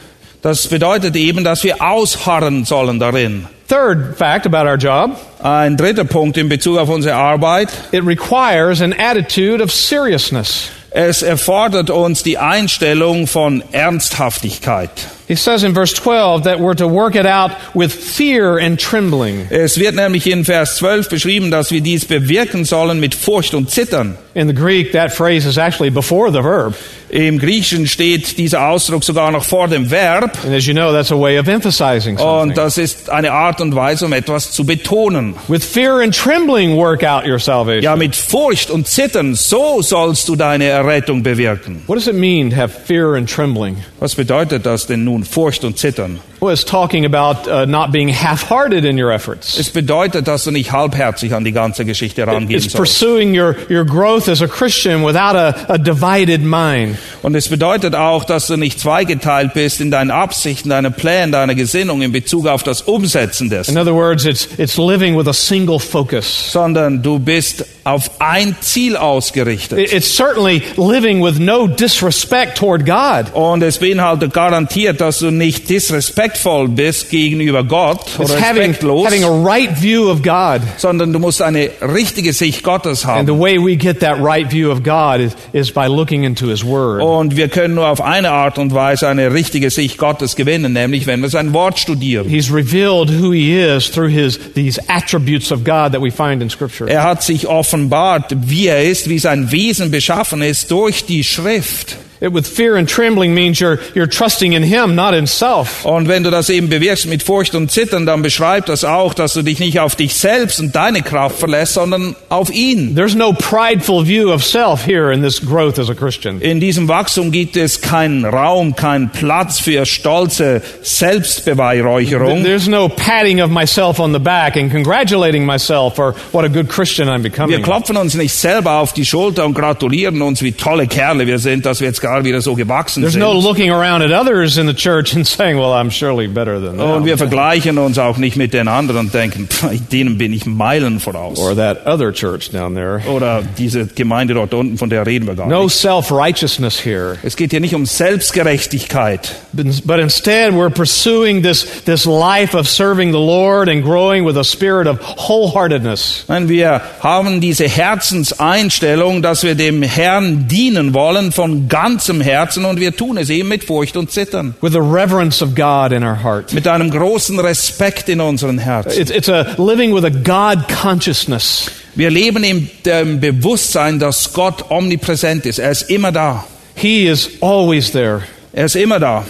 Das bedeutet eben, dass wir ausharren sollen darin. Third fact about our job Ein dritter Punkt in Bezug auf unsere Arbeit. it requires an attitude of seriousness. Es erfordert uns die Einstellung von Ernsthaftigkeit. He says in verse 12 that we're to work it out with fear and trembling. Es wird nämlich in Vers 12 beschrieben, dass wir dies bewirken sollen mit Furcht und Zittern. In the Greek, that phrase is actually before the verb. Im Griechischen steht dieser Ausdruck sogar noch vor dem Verb. And as you know, that's a way of emphasizing something. Und das ist eine Art und Weise, um etwas zu betonen. With fear and trembling, work out your salvation. Ja, mit Furcht und Zittern, so sollst du deine Errettung bewirken. What does it mean have fear and trembling? Was bedeutet das denn nun, Furcht und Zittern? Well, it's talking about uh, not being half-hearted in your efforts. Es bedeutet, dass du nicht halbherzig an die ganze Geschichte rangehen It's sollst. pursuing your, your growth as a Christian without a, a divided mind. Und es bedeutet auch, dass du nicht zweigeteilt bist in deinen Absichten, deinen Plänen, deiner Gesinnung in Bezug auf das Umsetzen dessen, In other words, it's, it's living with a single focus. sondern du bist auf ein Ziel ausgerichtet. It- It's certainly living with no disrespect toward God. Und es beinhaltet garantiert, dass du nicht disrespektvoll bist gegenüber Gott It's oder having, respektlos, having a right view of God. sondern du musst eine richtige Sicht Gottes And the haben. way we get that right view of God is, is by looking into His Word. Und wir können nur auf eine Art und Weise eine richtige Sicht Gottes gewinnen, nämlich wenn wir sein Wort studieren. He's revealed who He is through His, these attributes of God that we find in Scripture. Er hat sich offenbart, wie er ist, wie sein Wesen beschaffen ist, durch die Schrift. It, with fear and trembling means you're, you're trusting in Him, not in self. Und wenn du das eben bewirkst mit Furcht und Zittern, dann beschreibt das auch, dass du dich nicht auf dich selbst und deine Kraft verlässt, sondern auf ihn. There's no prideful view of self here in this growth as a Christian. In diesem Wachstum gibt es keinen Raum, keinen Platz für stolze Selbstbeweihräucherung. There's no patting of myself on the back and congratulating myself for what a good Christian I'm Wir becoming. klopfen uns nicht selber auf die Schulter und gratulieren uns, wie tolle Kerle wir sind, dass wir jetzt gerade wieder so gewachsen There's sind. no looking around at others in the church and saying, well, I'm surely better than Und wir them. vergleichen uns auch nicht mit den anderen und denken, "Pff, denen bin ich Meilen voraus. Or that other church down there. Oder diese Gemeinde dort unten, von der reden wir gar No nicht. self-righteousness here. Es geht hier nicht um Selbstgerechtigkeit, But instead, we're pursuing this, this life of serving the Lord and growing with a spirit of wholeheartedness. Nein, wir haben diese Herzenseinstellung, dass wir dem Herrn dienen wollen von ganzem Herzen und wir tun es eben mit Furcht und Zittern. With a reverence of God in our heart. Mit einem großen Respekt in unseren Herzen. It's, it's a living with a God consciousness. Wir leben im dem Bewusstsein, dass Gott omnipräsent ist. Er ist immer da. He is always there. Er ist immer da.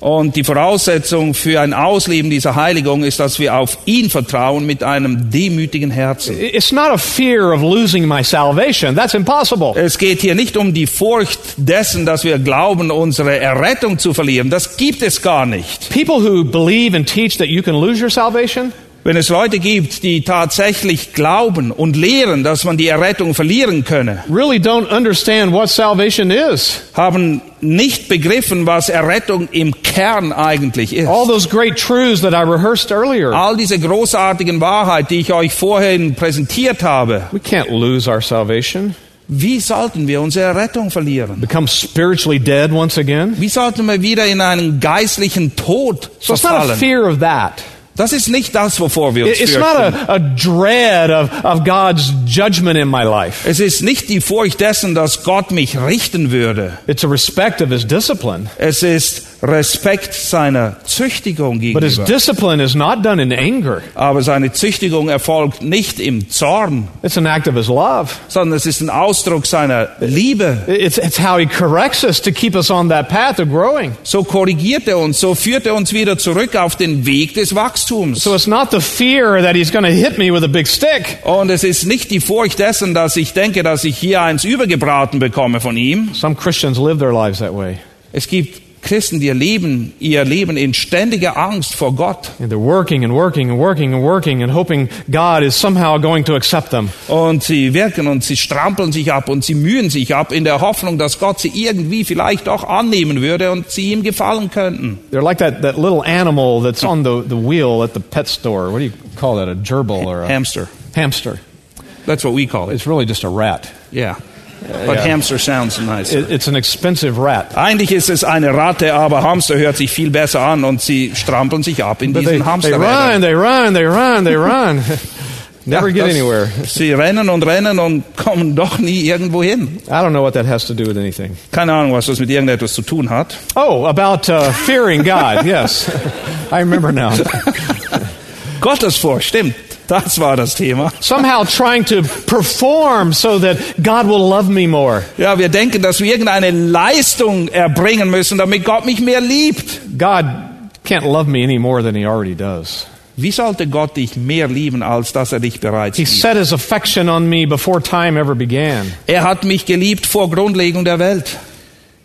Und die Voraussetzung für ein Ausleben dieser Heiligung ist, dass wir auf ihn vertrauen mit einem demütigen Herzen. It's not a fear of losing my salvation. That's impossible. Es geht hier nicht um die Furcht dessen, dass wir glauben, unsere Errettung zu verlieren. Das gibt es gar nicht. People who believe and teach that you can lose your salvation, Wenn es Leute gibt, die tatsächlich glauben und lehren, dass man die Errettung verlieren könne, really don't understand what salvation is. haben nicht begriffen, was Errettung im Kern eigentlich ist. All those great truths that I rehearsed earlier. All diese großartigen Wahrheiten, die ich euch vorhin präsentiert habe, We can't lose our salvation. wie sollten wir unsere Errettung verlieren? Become spiritually dead once again. Wie sollten wir wieder in einen geistlichen Tod So it's not a verfallen? fear of that. Das ist nicht das, wovor wir uns It- It's not a, a dread of, of God's judgment in my life. Es ist nicht die Furcht dessen, dass Gott mich richten würde. It's a respect of His discipline. Es ist Respekt seiner Züchtigung But His gegenüber. discipline is not done in anger. Aber seine Züchtigung erfolgt nicht im Zorn, It's an act of His love. sondern es ist ein Ausdruck seiner Liebe. It's, it's how He corrects us to keep us on that path of growing. So korrigiert er uns, so führt er uns wieder zurück auf den Weg des Wachstums. So it's not the fear that He's going to hit me with a big stick. Und es ist nicht die Furcht dessen, dass ich denke, dass ich hier eins übergebraten bekomme von ihm. Some Christians live their lives that way. Es gibt Christen, die leben ihr Leben in ständiger Angst vor Gott. And they're working and working and working and working and hoping God is somehow going to accept them. Und sie wirken und sie strampeln sich ab und sie mühen sich ab in der Hoffnung, dass Gott sie irgendwie vielleicht auch annehmen würde und sie ihm gefallen könnten. They're like that, that little animal that's on the, the wheel at the pet store. What do you call that? A gerbil or a Hamster. hamster? That's what we call it. It's really just a rat. Yeah. But yeah. hamster sounds nice. It, it's an expensive rat. Eigentlich ist es eine Ratte, aber Hamster hört sich viel besser an und sie strampeln sich ab in But diesen they, they Hamsterrädern. run, they run, they run, they run. Never Ja, get anywhere. Sie rennen und rennen und kommen doch nie irgendwo hin. I don't know what that has to do with anything. Keine Ahnung, was das mit irgendetwas zu tun hat. Oh, about uh, fearing God. Yes, I remember now. Gottesfurcht, stimmt. Das war das Thema. Somehow trying to perform so that God will love me more. Ja, wir denken, dass wir irgendeine Leistung erbringen müssen, damit Gott mich mehr liebt. God can't love me any more than He already does. Wie sollte Gott dich mehr lieben, als dass er dich bereits He liebt? set His affection on me before time ever began. Er hat mich geliebt vor Grundlegung der Welt.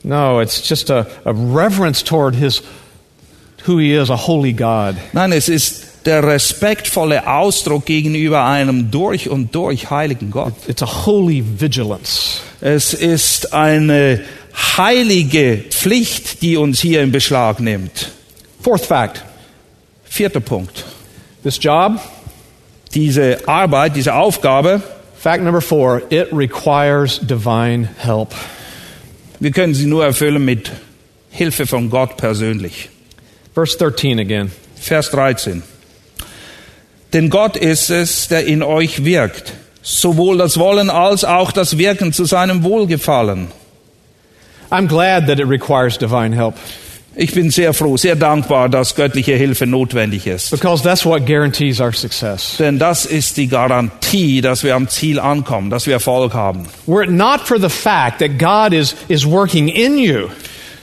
No, it's just a, a reverence toward His who He is, a holy God. Nein, es ist der respektvolle Ausdruck gegenüber einem durch und durch heiligen Gott. It's a holy vigilance. Es ist eine heilige Pflicht, die uns hier in Beschlag nimmt. Fourth fact: Vierter Punkt. this job. Diese Arbeit, diese Aufgabe, Fact number four: it requires divine help. wir können sie nur erfüllen mit Hilfe von Gott persönlich. Verse 13 again. Vers 13. Denn Gott ist es, der in euch wirkt, sowohl das Wollen als auch das Wirken zu seinem Wohlgefallen. I'm glad that it requires divine help Ich bin sehr froh, sehr dankbar, dass göttliche Hilfe notwendig ist. because that's what guarantees our success. Denn das ist die Garantie, dass wir am Ziel ankommen, dass wir Erfolg haben. Were it not for the fact that God is, is working in you,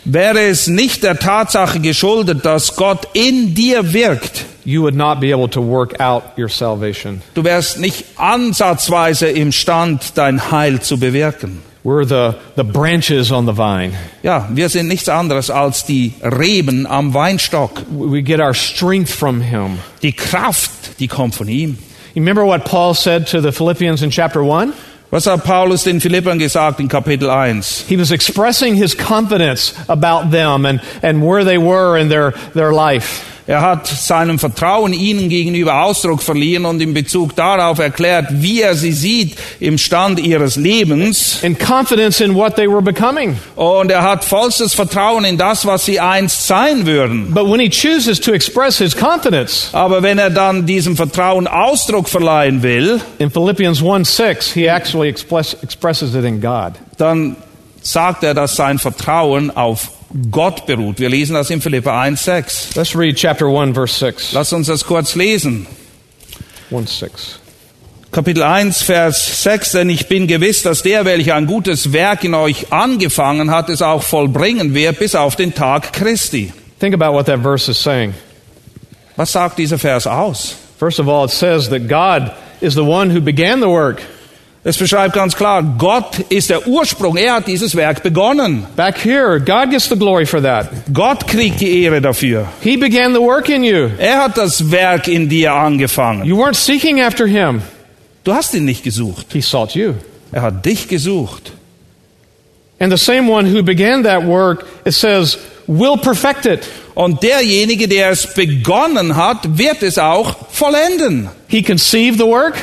Wäre es nicht der Tatsache geschuldet, dass Gott in dir wirkt, you would not be able to work out your salvation. du wärst nicht ansatzweise imstand, dein Heil zu bewirken. We're the, the branches on the vine. Ja, wir sind nichts anderes als die Reben am Weinstock. We get our strength from Him. Die Kraft, die kommt von ihm. You remember what Paul said to the Philippians in chapter 1? Was hat Paulus den Philippern gesagt in Kapitel 1? He was expressing his confidence about them and, and where they were in their, their life. Er hat seinem Vertrauen ihnen gegenüber Ausdruck verliehen und in Bezug darauf erklärt, wie er sie sieht im Stand ihres Lebens. And confidence in what they were becoming. Und er hat vollstes Vertrauen in das, was sie einst sein würden. But when he chooses to express his confidence, Aber wenn er dann diesem Vertrauen Ausdruck verleihen will, in Philippians 1 6, he actually express, expresses it in God. dann sagt er, dass sein Vertrauen auf Gott beruht. Wir lesen das in Philipper 1,6. Let's read chapter 1, verse 6. Lass uns das kurz lesen. 1 6. Kapitel 1, Vers 6, denn ich bin gewiss, dass der, welcher ein gutes Werk in euch angefangen hat, es auch vollbringen wird bis auf den Tag Christi. Think about what that verse is saying. Was sagt dieser Vers aus? First of all, it says that God is the one who began the work. Es beschreibt ganz klar, Gott ist der Ursprung, er hat dieses Werk begonnen. Back here, God gets the glory for that. Gott kriegt die Ehre dafür. He began the work in you. Er hat das Werk in dir angefangen. You weren't seeking after him, Du hast ihn nicht gesucht, he sought you. er hat dich gesucht. And the same one who began that work, it says, will perfect it. Und derjenige, der es begonnen hat, wird es auch vollenden. He conceived the work,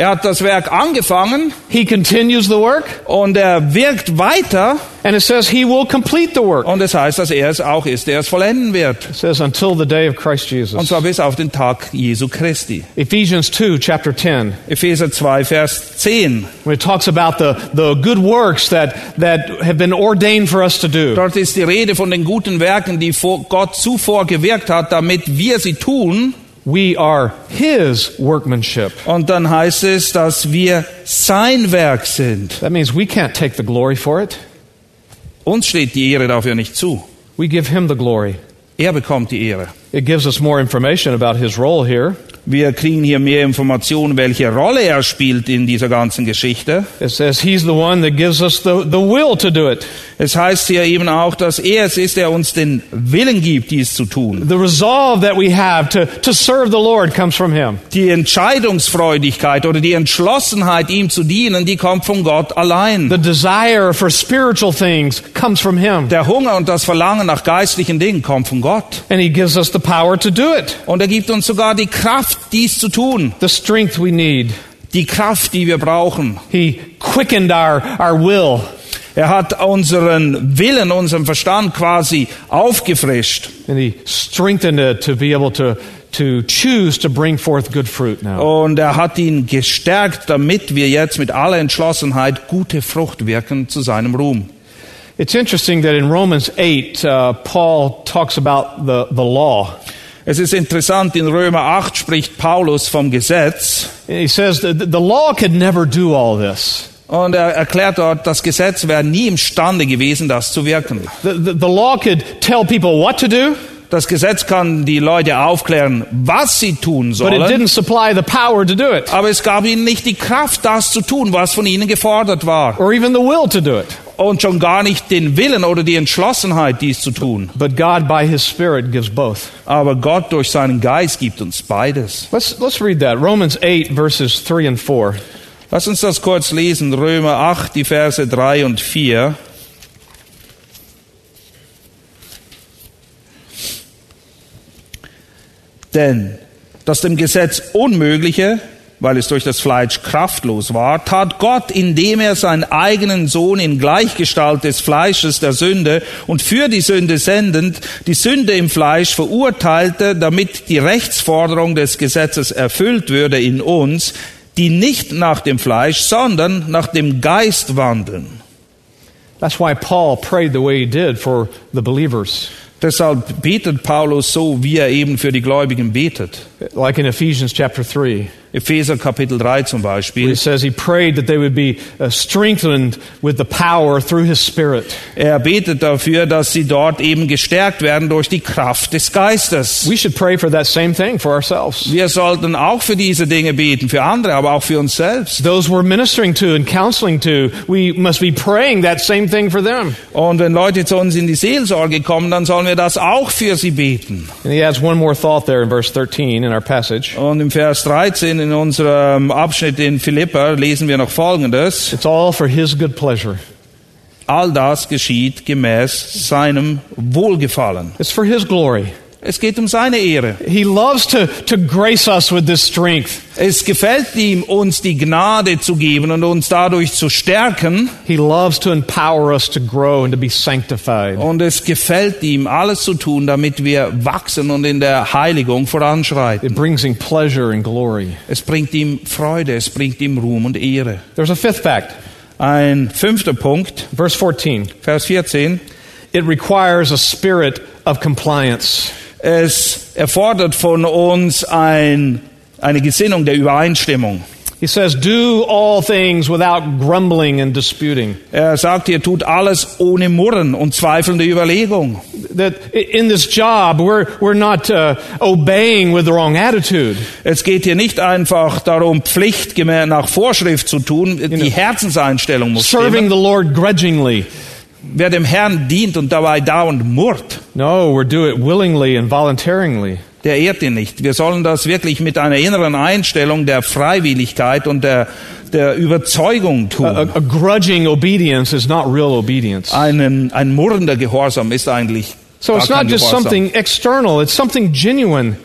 Er hat das Werk angefangen he continues the work, und er wirkt weiter and it says he will complete the work. und es heißt, dass er es auch ist, der es vollenden wird. It says until the day of Christ Und Jesus. zwar bis auf den Tag Jesu Christi. Ephesians 2, chapter 10, Epheser 2, Vers 10. when it talks about the, the good works that, that have been ordained for us to do. Dort ist die Rede von den guten Werken, die Gott zuvor gewirkt hat, damit wir sie tun. We are his workmanship. Und dann heißt es, dass wir sein Werk sind. That means we can't take the glory for it. Uns steht die Ehre dafür nicht zu. We give him the glory. Er bekommt die Ehre. It gives us more information about his role here. Wir kriegen hier mehr Informationen, welche Rolle er spielt in dieser ganzen Geschichte. It says he's the one that gives us the, the will to do it. Es heißt hier eben auch, dass er es ist, der uns den Willen gibt, dies zu tun. The resolve that we have to, to serve the Lord comes from Him. Die Entscheidungsfreudigkeit oder die Entschlossenheit, ihm zu dienen, die kommt von Gott allein. The desire for spiritual things comes from Him. Der Hunger und das Verlangen nach geistlichen Dingen kommt von Gott. And He gives us the power to do it, Und er gibt uns sogar die Kraft, dies zu tun. the strength we need. Die Kraft, die wir brauchen. He quickened our, our will. Er hat unseren Willen, unseren Verstand quasi aufgefrischt. And He strengthened it to be able to, to choose to bring forth good fruit now. Und er hat ihn gestärkt, damit wir jetzt mit aller Entschlossenheit gute Frucht wirken zu seinem Ruhm. It's interesting that in Romans 8, uh, Paul talks about the, the law. Es ist interessant, in Römer 8 spricht Paulus vom Gesetz. He says that the law could never do all this. Und er erklärt dort, das Gesetz wäre nie imstande gewesen, das zu wirken. The, the, the law could tell people what to do, Das Gesetz kann die Leute aufklären, was sie tun but it sollen. didn't supply the power to do it, Aber es gab ihnen nicht die Kraft, das zu tun, was von ihnen gefordert war. or even the will to do it. Und schon gar nicht den Willen oder die Entschlossenheit, dies zu tun. But God, by His Spirit, gives both. Aber Gott durch seinen Geist gibt uns beides. Let's, let's read that. Romans 8, verses 3 and 4. Lass uns das kurz lesen. Römer 8, die Verse 3 und 4. Denn das dem Gesetz Unmögliche, weil es durch das Fleisch kraftlos war, tat Gott, indem er seinen eigenen Sohn in Gleichgestalt des Fleisches der Sünde und für die Sünde sendend die Sünde im Fleisch verurteilte, damit die Rechtsforderung des Gesetzes erfüllt würde in uns, die nicht nach dem Fleisch, sondern nach dem Geist wandeln. That's why Paul prayed the way he did for the believers. Deshalb betet Paulus so, wie er eben für die Gläubigen betet. Like in Ephesians chapter 3, Epheser Kapitel 3 zum Beispiel. he says he prayed that they would be uh, strengthened with the power through his Spirit. Er betet dafür, dass sie dort eben gestärkt werden durch die Kraft des Geistes. We should pray for that same thing for ourselves. Wir sollten auch für diese Dinge beten, für andere, aber auch für uns selbst. Those we're ministering to and counseling to, we must be praying that same thing for them. Und wenn Leute zu uns in die Seelsorge kommen, dann sollen wir das auch für sie beten. And he adds one more thought there in verse 13 in our passage. Und im Vers 13 in unserem Abschnitt in Philippa lesen wir noch Folgendes. It's all for his good pleasure. All das geschieht gemäß seinem Wohlgefallen. It's for his glory. Es geht um seine Ehre. He loves to, to grace us with this strength. Es gefällt ihm, uns die Gnade zu geben und uns dadurch zu stärken. He loves to empower us to grow and to be sanctified. Und es gefällt ihm, alles zu tun, damit wir wachsen und in der Heiligung voranschreiten. It brings him pleasure and glory. Es bringt ihm Freude, es bringt ihm Ruhm und Ehre. There's a fifth fact. Ein fünfter Punkt, Verse 14. Vers 14. It requires a spirit of compliance. Es erfordert von uns ein, eine Gesinnung der Übereinstimmung. He says, Do all things without grumbling and disputing. Er sagt, ihr tut alles ohne Murren und zweifelnde Überlegung. That in this job, we're, we're not uh, obeying with the wrong attitude. Es geht hier nicht einfach darum, pflichtgemäß nach Vorschrift zu tun. Die Herzenseinstellung muss Serving stimmen. the Lord grudgingly. Wer dem Herrn dient und dabei dauernd murrt, No, we're do it willingly and voluntarily. der ehrt ihn nicht. Wir sollen das wirklich mit einer inneren Einstellung der Freiwilligkeit und der, der Überzeugung tun. a, a grudging obedience is not real obedience. Einen, ein murrender Gehorsam ist eigentlich So it's not just something external, it's something genuine.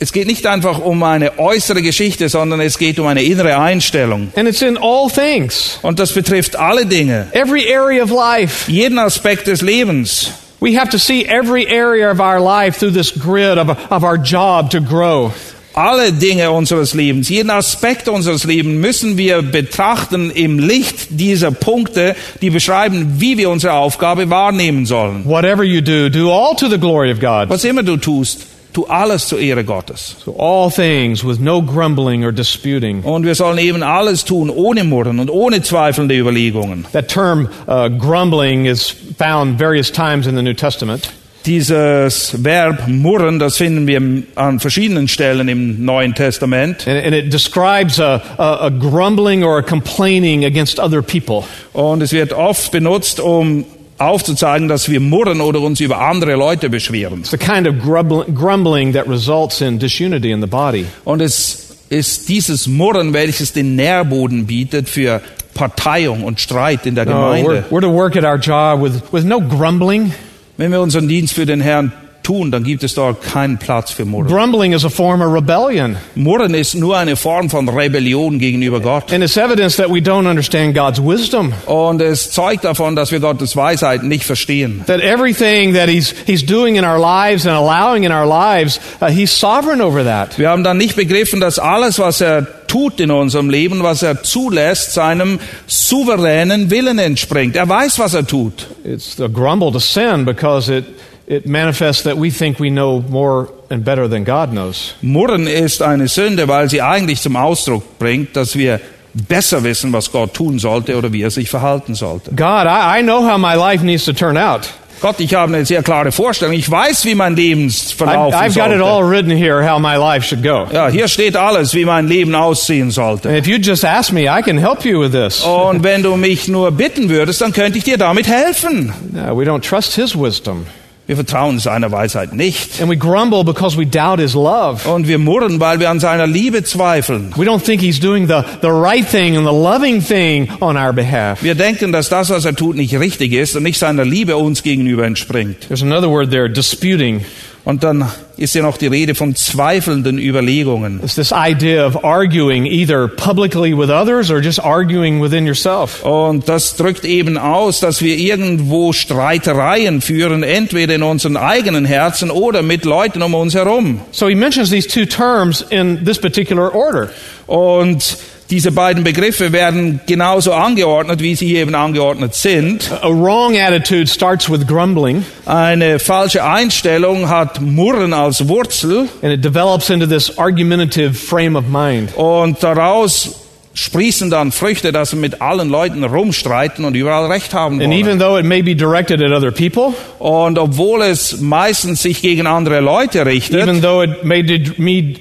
Es geht nicht einfach um eine äußere Geschichte, sondern es geht um eine innere Einstellung. And it's in all things, Und das betrifft alle Dinge, every area of life. jeden Aspekt des Lebens. We have to see every area of our life through this grid of, of our job to grow. Alle Dinge unseres Lebens, jeden Aspekt unseres Lebens müssen wir betrachten im Licht dieser Punkte, die beschreiben, wie wir unsere Aufgabe wahrnehmen sollen. Whatever you do, do all to the glory of God. Was immer du tust, tu alles zur Ehre Gottes. So all things with no grumbling or disputing. Und wir sollen eben alles tun, ohne Murren und ohne zweifelnde Überlegungen. That term uh, grumbling is found various times in the New Testament. Dieses Verb murren, das finden wir an verschiedenen Stellen im Neuen Testament. And, and it describes a, a, a grumbling or a complaining against other people. Und es wird oft benutzt, um aufzuzeigen, dass wir murren oder uns über andere Leute beschweren. It's the kind of grumbling that results in disunity in the body. Und es ist dieses Murren, welches den Nährboden bietet für Parteiung und Streit in der No, we're, Gemeinde. we're to work at our job with, with no grumbling. Wenn wir unseren Dienst für den Herrn tun, dann gibt es dort keinen Platz für Murren. Grumbling is a form of rebellion. Murren ist nur eine Form von Rebellion gegenüber Gott. And it's evidence that we don't understand God's wisdom. Und es zeugt davon, dass wir Gottes Weisheit nicht verstehen. That everything that he's, he's doing in our lives and allowing in our lives, uh, He's sovereign over that. Wir haben dann nicht begriffen, dass alles, was er tut in unserem Leben, was er zulässt, seinem souveränen Willen entspringt. Er weiß, was er tut. It's a grumble to sin because it, it manifests that we think we know more and better than God knows. Murren ist eine Sünde, weil sie eigentlich zum Ausdruck bringt, dass wir besser wissen, was Gott tun sollte oder wie er sich verhalten sollte. God, I, I know how my life needs to turn out. Gott, ich habe eine sehr klare Vorstellung. Ich weiß, wie mein I, Lebensverlauf I've got it sollte. all written here how my life should go. Ja, hier steht alles, wie mein Leben aussehen sollte. And if you just ask me, I can help you with this. Und wenn du mich nur bitten würdest, dann könnte ich dir damit helfen. No, we don't trust His wisdom. Wir vertrauen seiner Weisheit nicht. And we grumble because we doubt His love. Und wir murren, weil wir an seiner Liebe zweifeln. We don't think He's doing the, the right thing and the loving thing on our behalf. Wir denken, dass das, was er tut, nicht richtig ist und nicht seiner Liebe uns gegenüber entspringt. There's another word there, disputing. Und dann ist ja noch die Rede von zweifelnden Überlegungen. It's this idea of arguing either publicly with others or just arguing within yourself. Und das drückt eben aus, dass wir irgendwo Streitereien führen, entweder in unseren eigenen Herzen oder mit Leuten um uns herum. So he mentions these two terms in this particular order. Und diese beiden Begriffe werden genauso angeordnet, wie sie eben angeordnet sind. A wrong attitude starts with grumbling Eine falsche Einstellung hat Murren als Wurzel and it develops into this argumentative frame of mind. und daraus sprießen dann Früchte, dass wir mit allen Leuten rumstreiten und überall Recht haben And wollen. even though it may be directed at other people, Und obwohl es meistens sich gegen andere Leute richtet, even though it may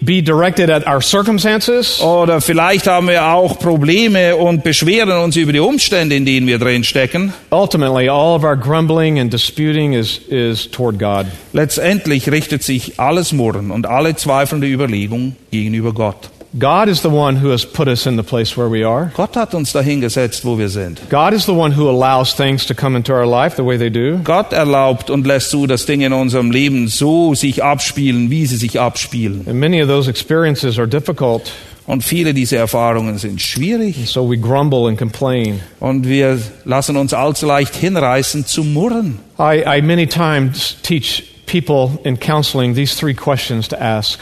be directed at our circumstances, oder vielleicht haben wir auch Probleme und beschweren uns über die Umstände, in denen wir drin stecken, ultimately all of our grumbling and disputing is, is toward God. letztendlich richtet sich alles Murren und alle zweifelnde Überlegung gegenüber Gott. God is the one who has put us in the place where we are. Gott hat uns dahin gesetzt, wo wir sind. God is the one who allows things to come into our life the way they do. Gott erlaubt und lässt zu, dass Dinge in unserem Leben so sich abspielen, wie sie sich abspielen. And many of those experiences are difficult, Und viele dieser Erfahrungen sind schwierig. so we grumble and complain. Und wir lassen uns allzu leicht hinreißen zu murren. I, I many times teach people in counseling these three questions to ask.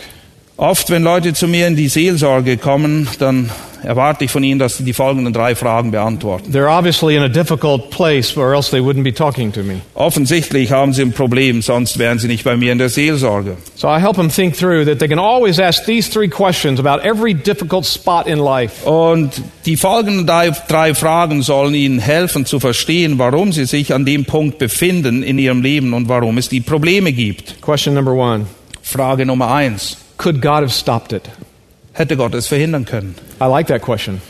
Oft, wenn Leute zu mir in die Seelsorge kommen, dann erwarte ich von ihnen, dass sie die folgenden drei Fragen beantworten. They're obviously in a difficult place, or else they wouldn't be talking to me. Offensichtlich haben sie ein Problem, sonst wären sie nicht bei mir in der Seelsorge. So I help them think through that they can always ask these three questions about every difficult spot in life. Und die folgenden drei, drei Fragen sollen ihnen helfen zu verstehen, warum sie sich an dem Punkt befinden in ihrem Leben und warum es die Probleme gibt. Question number one Frage Nummer eins. Could God have stopped it? Hätte Gott es verhindern können? I like that question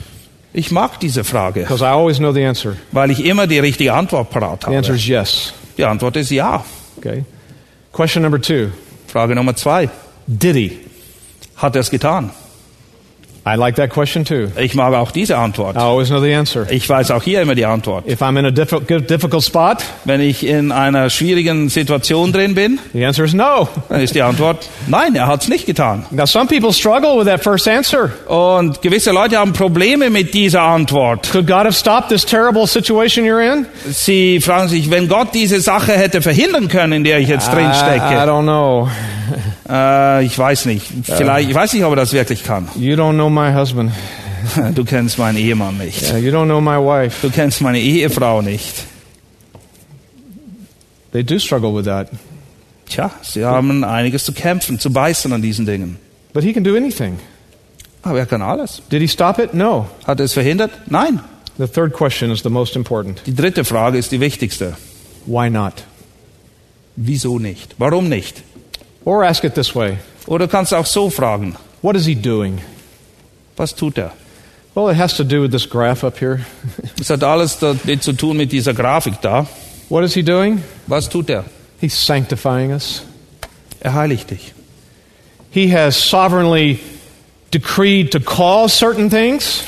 Ich mag diese Frage, because I always know the answer. weil ich immer die richtige Antwort parat The answer habe. is yes. Die Antwort ist ja. Okay. Question number two Frage Nummer zwei. Did he? Hat er es getan? I like that question too. Ich mag auch diese Antwort. I always know the answer. Ich weiß auch hier immer die Antwort. If I'm in a difficult, difficult spot, Wenn ich in einer schwierigen Situation drin bin, the answer is no. dann ist die Antwort, nein, er hat es nicht getan. Now, some people struggle with that first answer. Und gewisse Leute haben Probleme mit dieser Antwort. Could God have stopped this terrible situation you're in? Sie fragen sich, wenn Gott diese Sache hätte verhindern können, in der ich jetzt drin I, I stecke, don't know. Äh, ich weiß nicht. Vielleicht, ich weiß nicht, ob er das wirklich kann. You don't know my husband. Du kennst meinen Ehemann nicht. Uh, you don't know my wife. Du kennst meine Ehefrau nicht. They do struggle with that. Tja, sie haben einiges zu kämpfen, zu beißen an diesen Dingen. But he can do anything. Aber er kann alles. Did he stop it? No. Hat er es verhindert? Nein. The third question is the most important. Die dritte Frage ist die wichtigste. Why not? Wieso nicht? Warum nicht? Or ask it this way Oder kannst auch so fragen. What is he doing? Was tut er? Well, it has to do with this graph up here. Das hat alles zu tun mit dieser Grafik da. What is he doing? Was tut er? He's sanctifying us. Er heiligt dich. He has sovereignly decreed to cause certain things.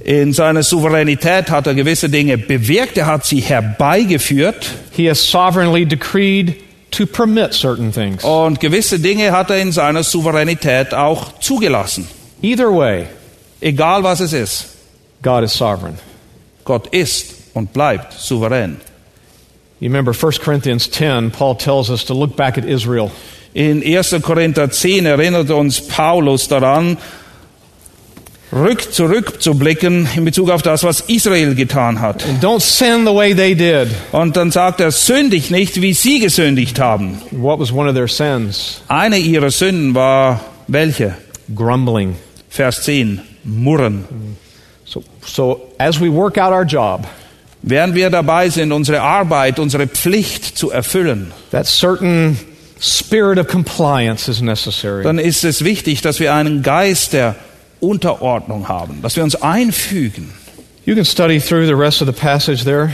In seiner Souveränität hat er gewisse Dinge bewirkt, er hat sie herbeigeführt He has sovereignly decreed to permit certain things. und gewisse Dinge hat er in seiner Souveränität auch zugelassen. Either way, Egal was es ist, God is sovereign. Gott ist und bleibt souverän. You remember 1 Corinthians 10, Paul tells us to look back at Israel. In 1. Korinther 10 erinnert uns Paulus daran, rück zurückzublicken in Bezug auf das, was Israel getan hat. And don't sin the way they did. Und dann sagt er, sündig nicht, wie sie gesündigt haben. What was one of their sins? Eine ihrer Sünden war welche? Grumbling. Vers 10, Murren. So, so as we work out our job, Während wir dabei sind, unsere Arbeit, unsere Pflicht zu erfüllen, that certain spirit of compliance is necessary. dann ist es wichtig, dass wir einen Geist der Unterordnung haben, dass wir uns einfügen. You can study through the rest of the passage there,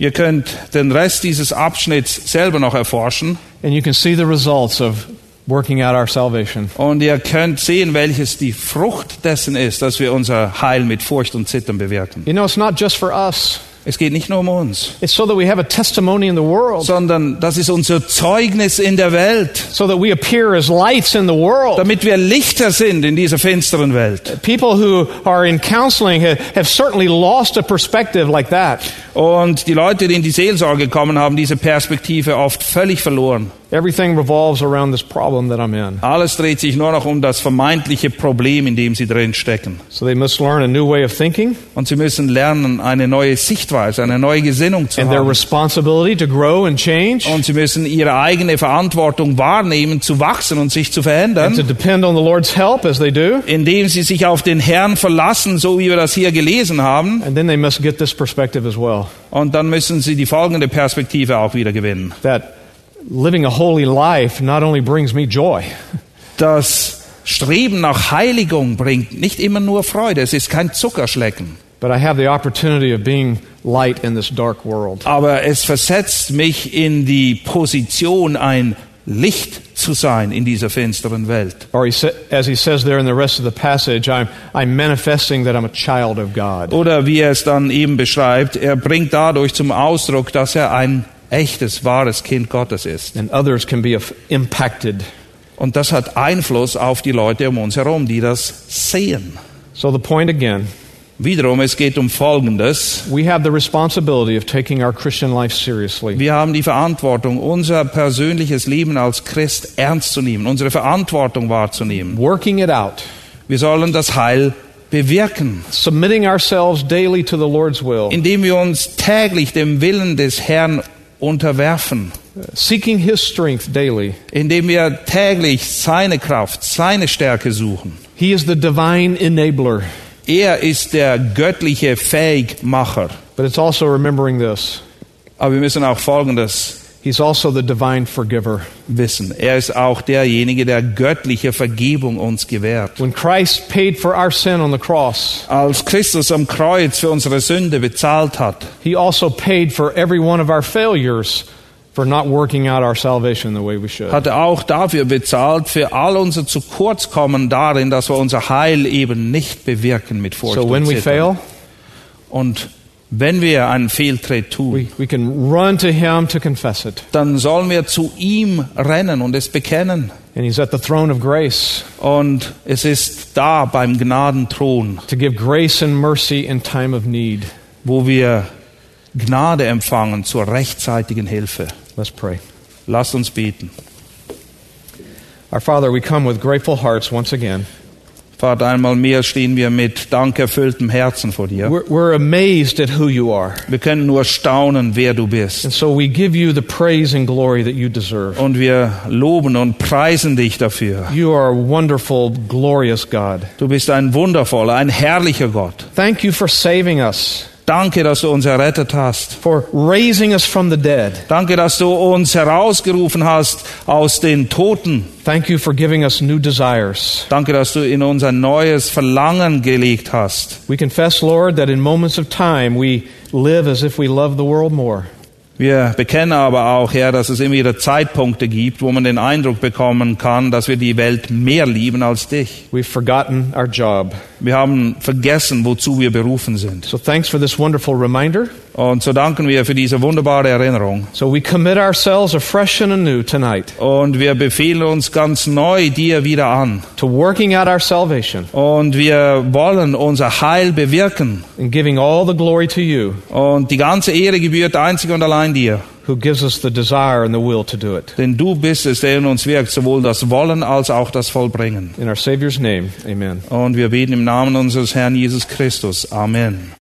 Ihr könnt den Rest dieses Abschnitts selber noch erforschen and you can see the results of working out our salvation. und ihr könnt sehen, welches die Frucht dessen ist, dass wir unser Heil mit Furcht und Zittern bewirken. You know, it's not just for us. Es geht nicht nur um uns, It's so that we have a testimony in the world, sondern das ist unser Zeugnis in der Welt, so that we appear as lights in the world. damit wir Lichter sind in dieser finsteren Welt. People who are in counseling have, certainly lost a perspective like that. Und die Leute, die in die Seelsorge kommen, haben diese Perspektive oft völlig verloren. Everything revolves around this problem that I'm in. Alles dreht sich nur noch um das vermeintliche Problem, in dem sie drin stecken. So they must learn a new way of thinking Und sie müssen lernen, eine neue Sichtweise, eine neue Gesinnung zu and their haben. responsibility to grow and change Und sie müssen ihre eigene Verantwortung wahrnehmen, zu wachsen und sich zu and to verändern, depend on the Lord's help as they do. indem sie sich auf den Herrn verlassen, so wie wir das hier gelesen haben. And then they must get this perspective as well Und dann müssen sie die folgende Perspektive auch wieder gewinnen. that living a holy life not only brings me joy, Das Streben nach Heiligung bringt nicht immer nur Freude, es ist kein Zuckerschlecken. but I have the opportunity of being light in this dark world. Aber es versetzt mich in die Position, ein Licht zu sein in dieser finsteren Welt. Or he sa- as he says there in the rest of the passage, I'm, I'm manifesting that I'm a child of God. Oder wie er es dann eben beschreibt, er bringt dadurch zum Ausdruck, dass er ein echtes, wahres Kind Gottes ist. And others can be impacted. Und das hat Einfluss auf die Leute um uns herum, die das sehen. So the point again, Wiederum, es geht um Folgendes. we have the responsibility of taking our Christian life seriously. Wir haben die Verantwortung, unser persönliches Leben als Christ ernst zu nehmen, unsere Verantwortung wahrzunehmen. Working it out, Wir sollen das Heil bewirken, submitting ourselves daily to the Lord's will, indem wir uns täglich dem Willen des Herrn unterwerfen, seeking His strength daily. indem wir täglich seine Kraft, seine Stärke suchen. He is the divine enabler. Er ist der göttliche Fähigmacher. But it's also remembering this Aber wir müssen auch Folgendes He's also the divine forgiver. wissen. Er ist auch derjenige, der göttliche Vergebung uns gewährt. When Christ paid for our sin on the cross, Als Christus am Kreuz für unsere Sünde bezahlt hat, He also paid for every one of our failures for not working out our salvation the way we should. hat er auch dafür bezahlt, für all unser zu kurz kommen darin, dass wir unser Heil eben nicht bewirken mit Furcht So when we fail, Und wenn wir einen Fehltritt tun, we, we can run to Him to confess it. dann sollen wir zu ihm rennen und es bekennen. And He's at the throne of grace Und es ist da beim Gnadenthron, to give grace and mercy in time of need. wo wir Gnade empfangen zur rechtzeitigen Hilfe. Let's pray. Lasst uns beten. Our Father, we come with grateful hearts once again. Vater, einmal mehr stehen wir mit dankerfülltem Herzen vor dir. We're, we're amazed at who you are. Wir können nur staunen, wer du bist. And so we give you the praise and glory that you deserve. Und wir loben und preisen dich dafür. You are a wonderful, glorious God. Du bist ein wundervoller, ein herrlicher Gott. Thank you for saving us, Danke, dass du uns errettet hast. for raising us from the dead. Danke, dass du uns herausgerufen hast aus den Toten. Thank you for giving us new desires. Danke, dass du in uns ein neues Verlangen gelegt hast. We confess, Lord, that in moments of time we live as if we love the world more. Wir bekennen aber auch, Herr, dass es immer wieder Zeitpunkte gibt, wo man den Eindruck bekommen kann, dass wir die Welt mehr lieben als dich. We've forgotten our job. Wir haben vergessen, wozu wir berufen sind. So thanks for this wonderful reminder. Und so danken wir für diese wunderbare Erinnerung. So we commit ourselves afresh and anew tonight Und wir befehlen uns ganz neu dir wieder an. to working out our salvation Und wir wollen unser Heil bewirken. and giving all the glory to you Und die ganze Ehre gebührt einzig und allein dir. Who gives us the desire and the will to do it. Denn du bist es, der in uns wirkt, sowohl das Wollen als auch das Vollbringen. In our Savior's name, amen. Und wir beten im Namen unseres Herrn Jesus Christus. Amen.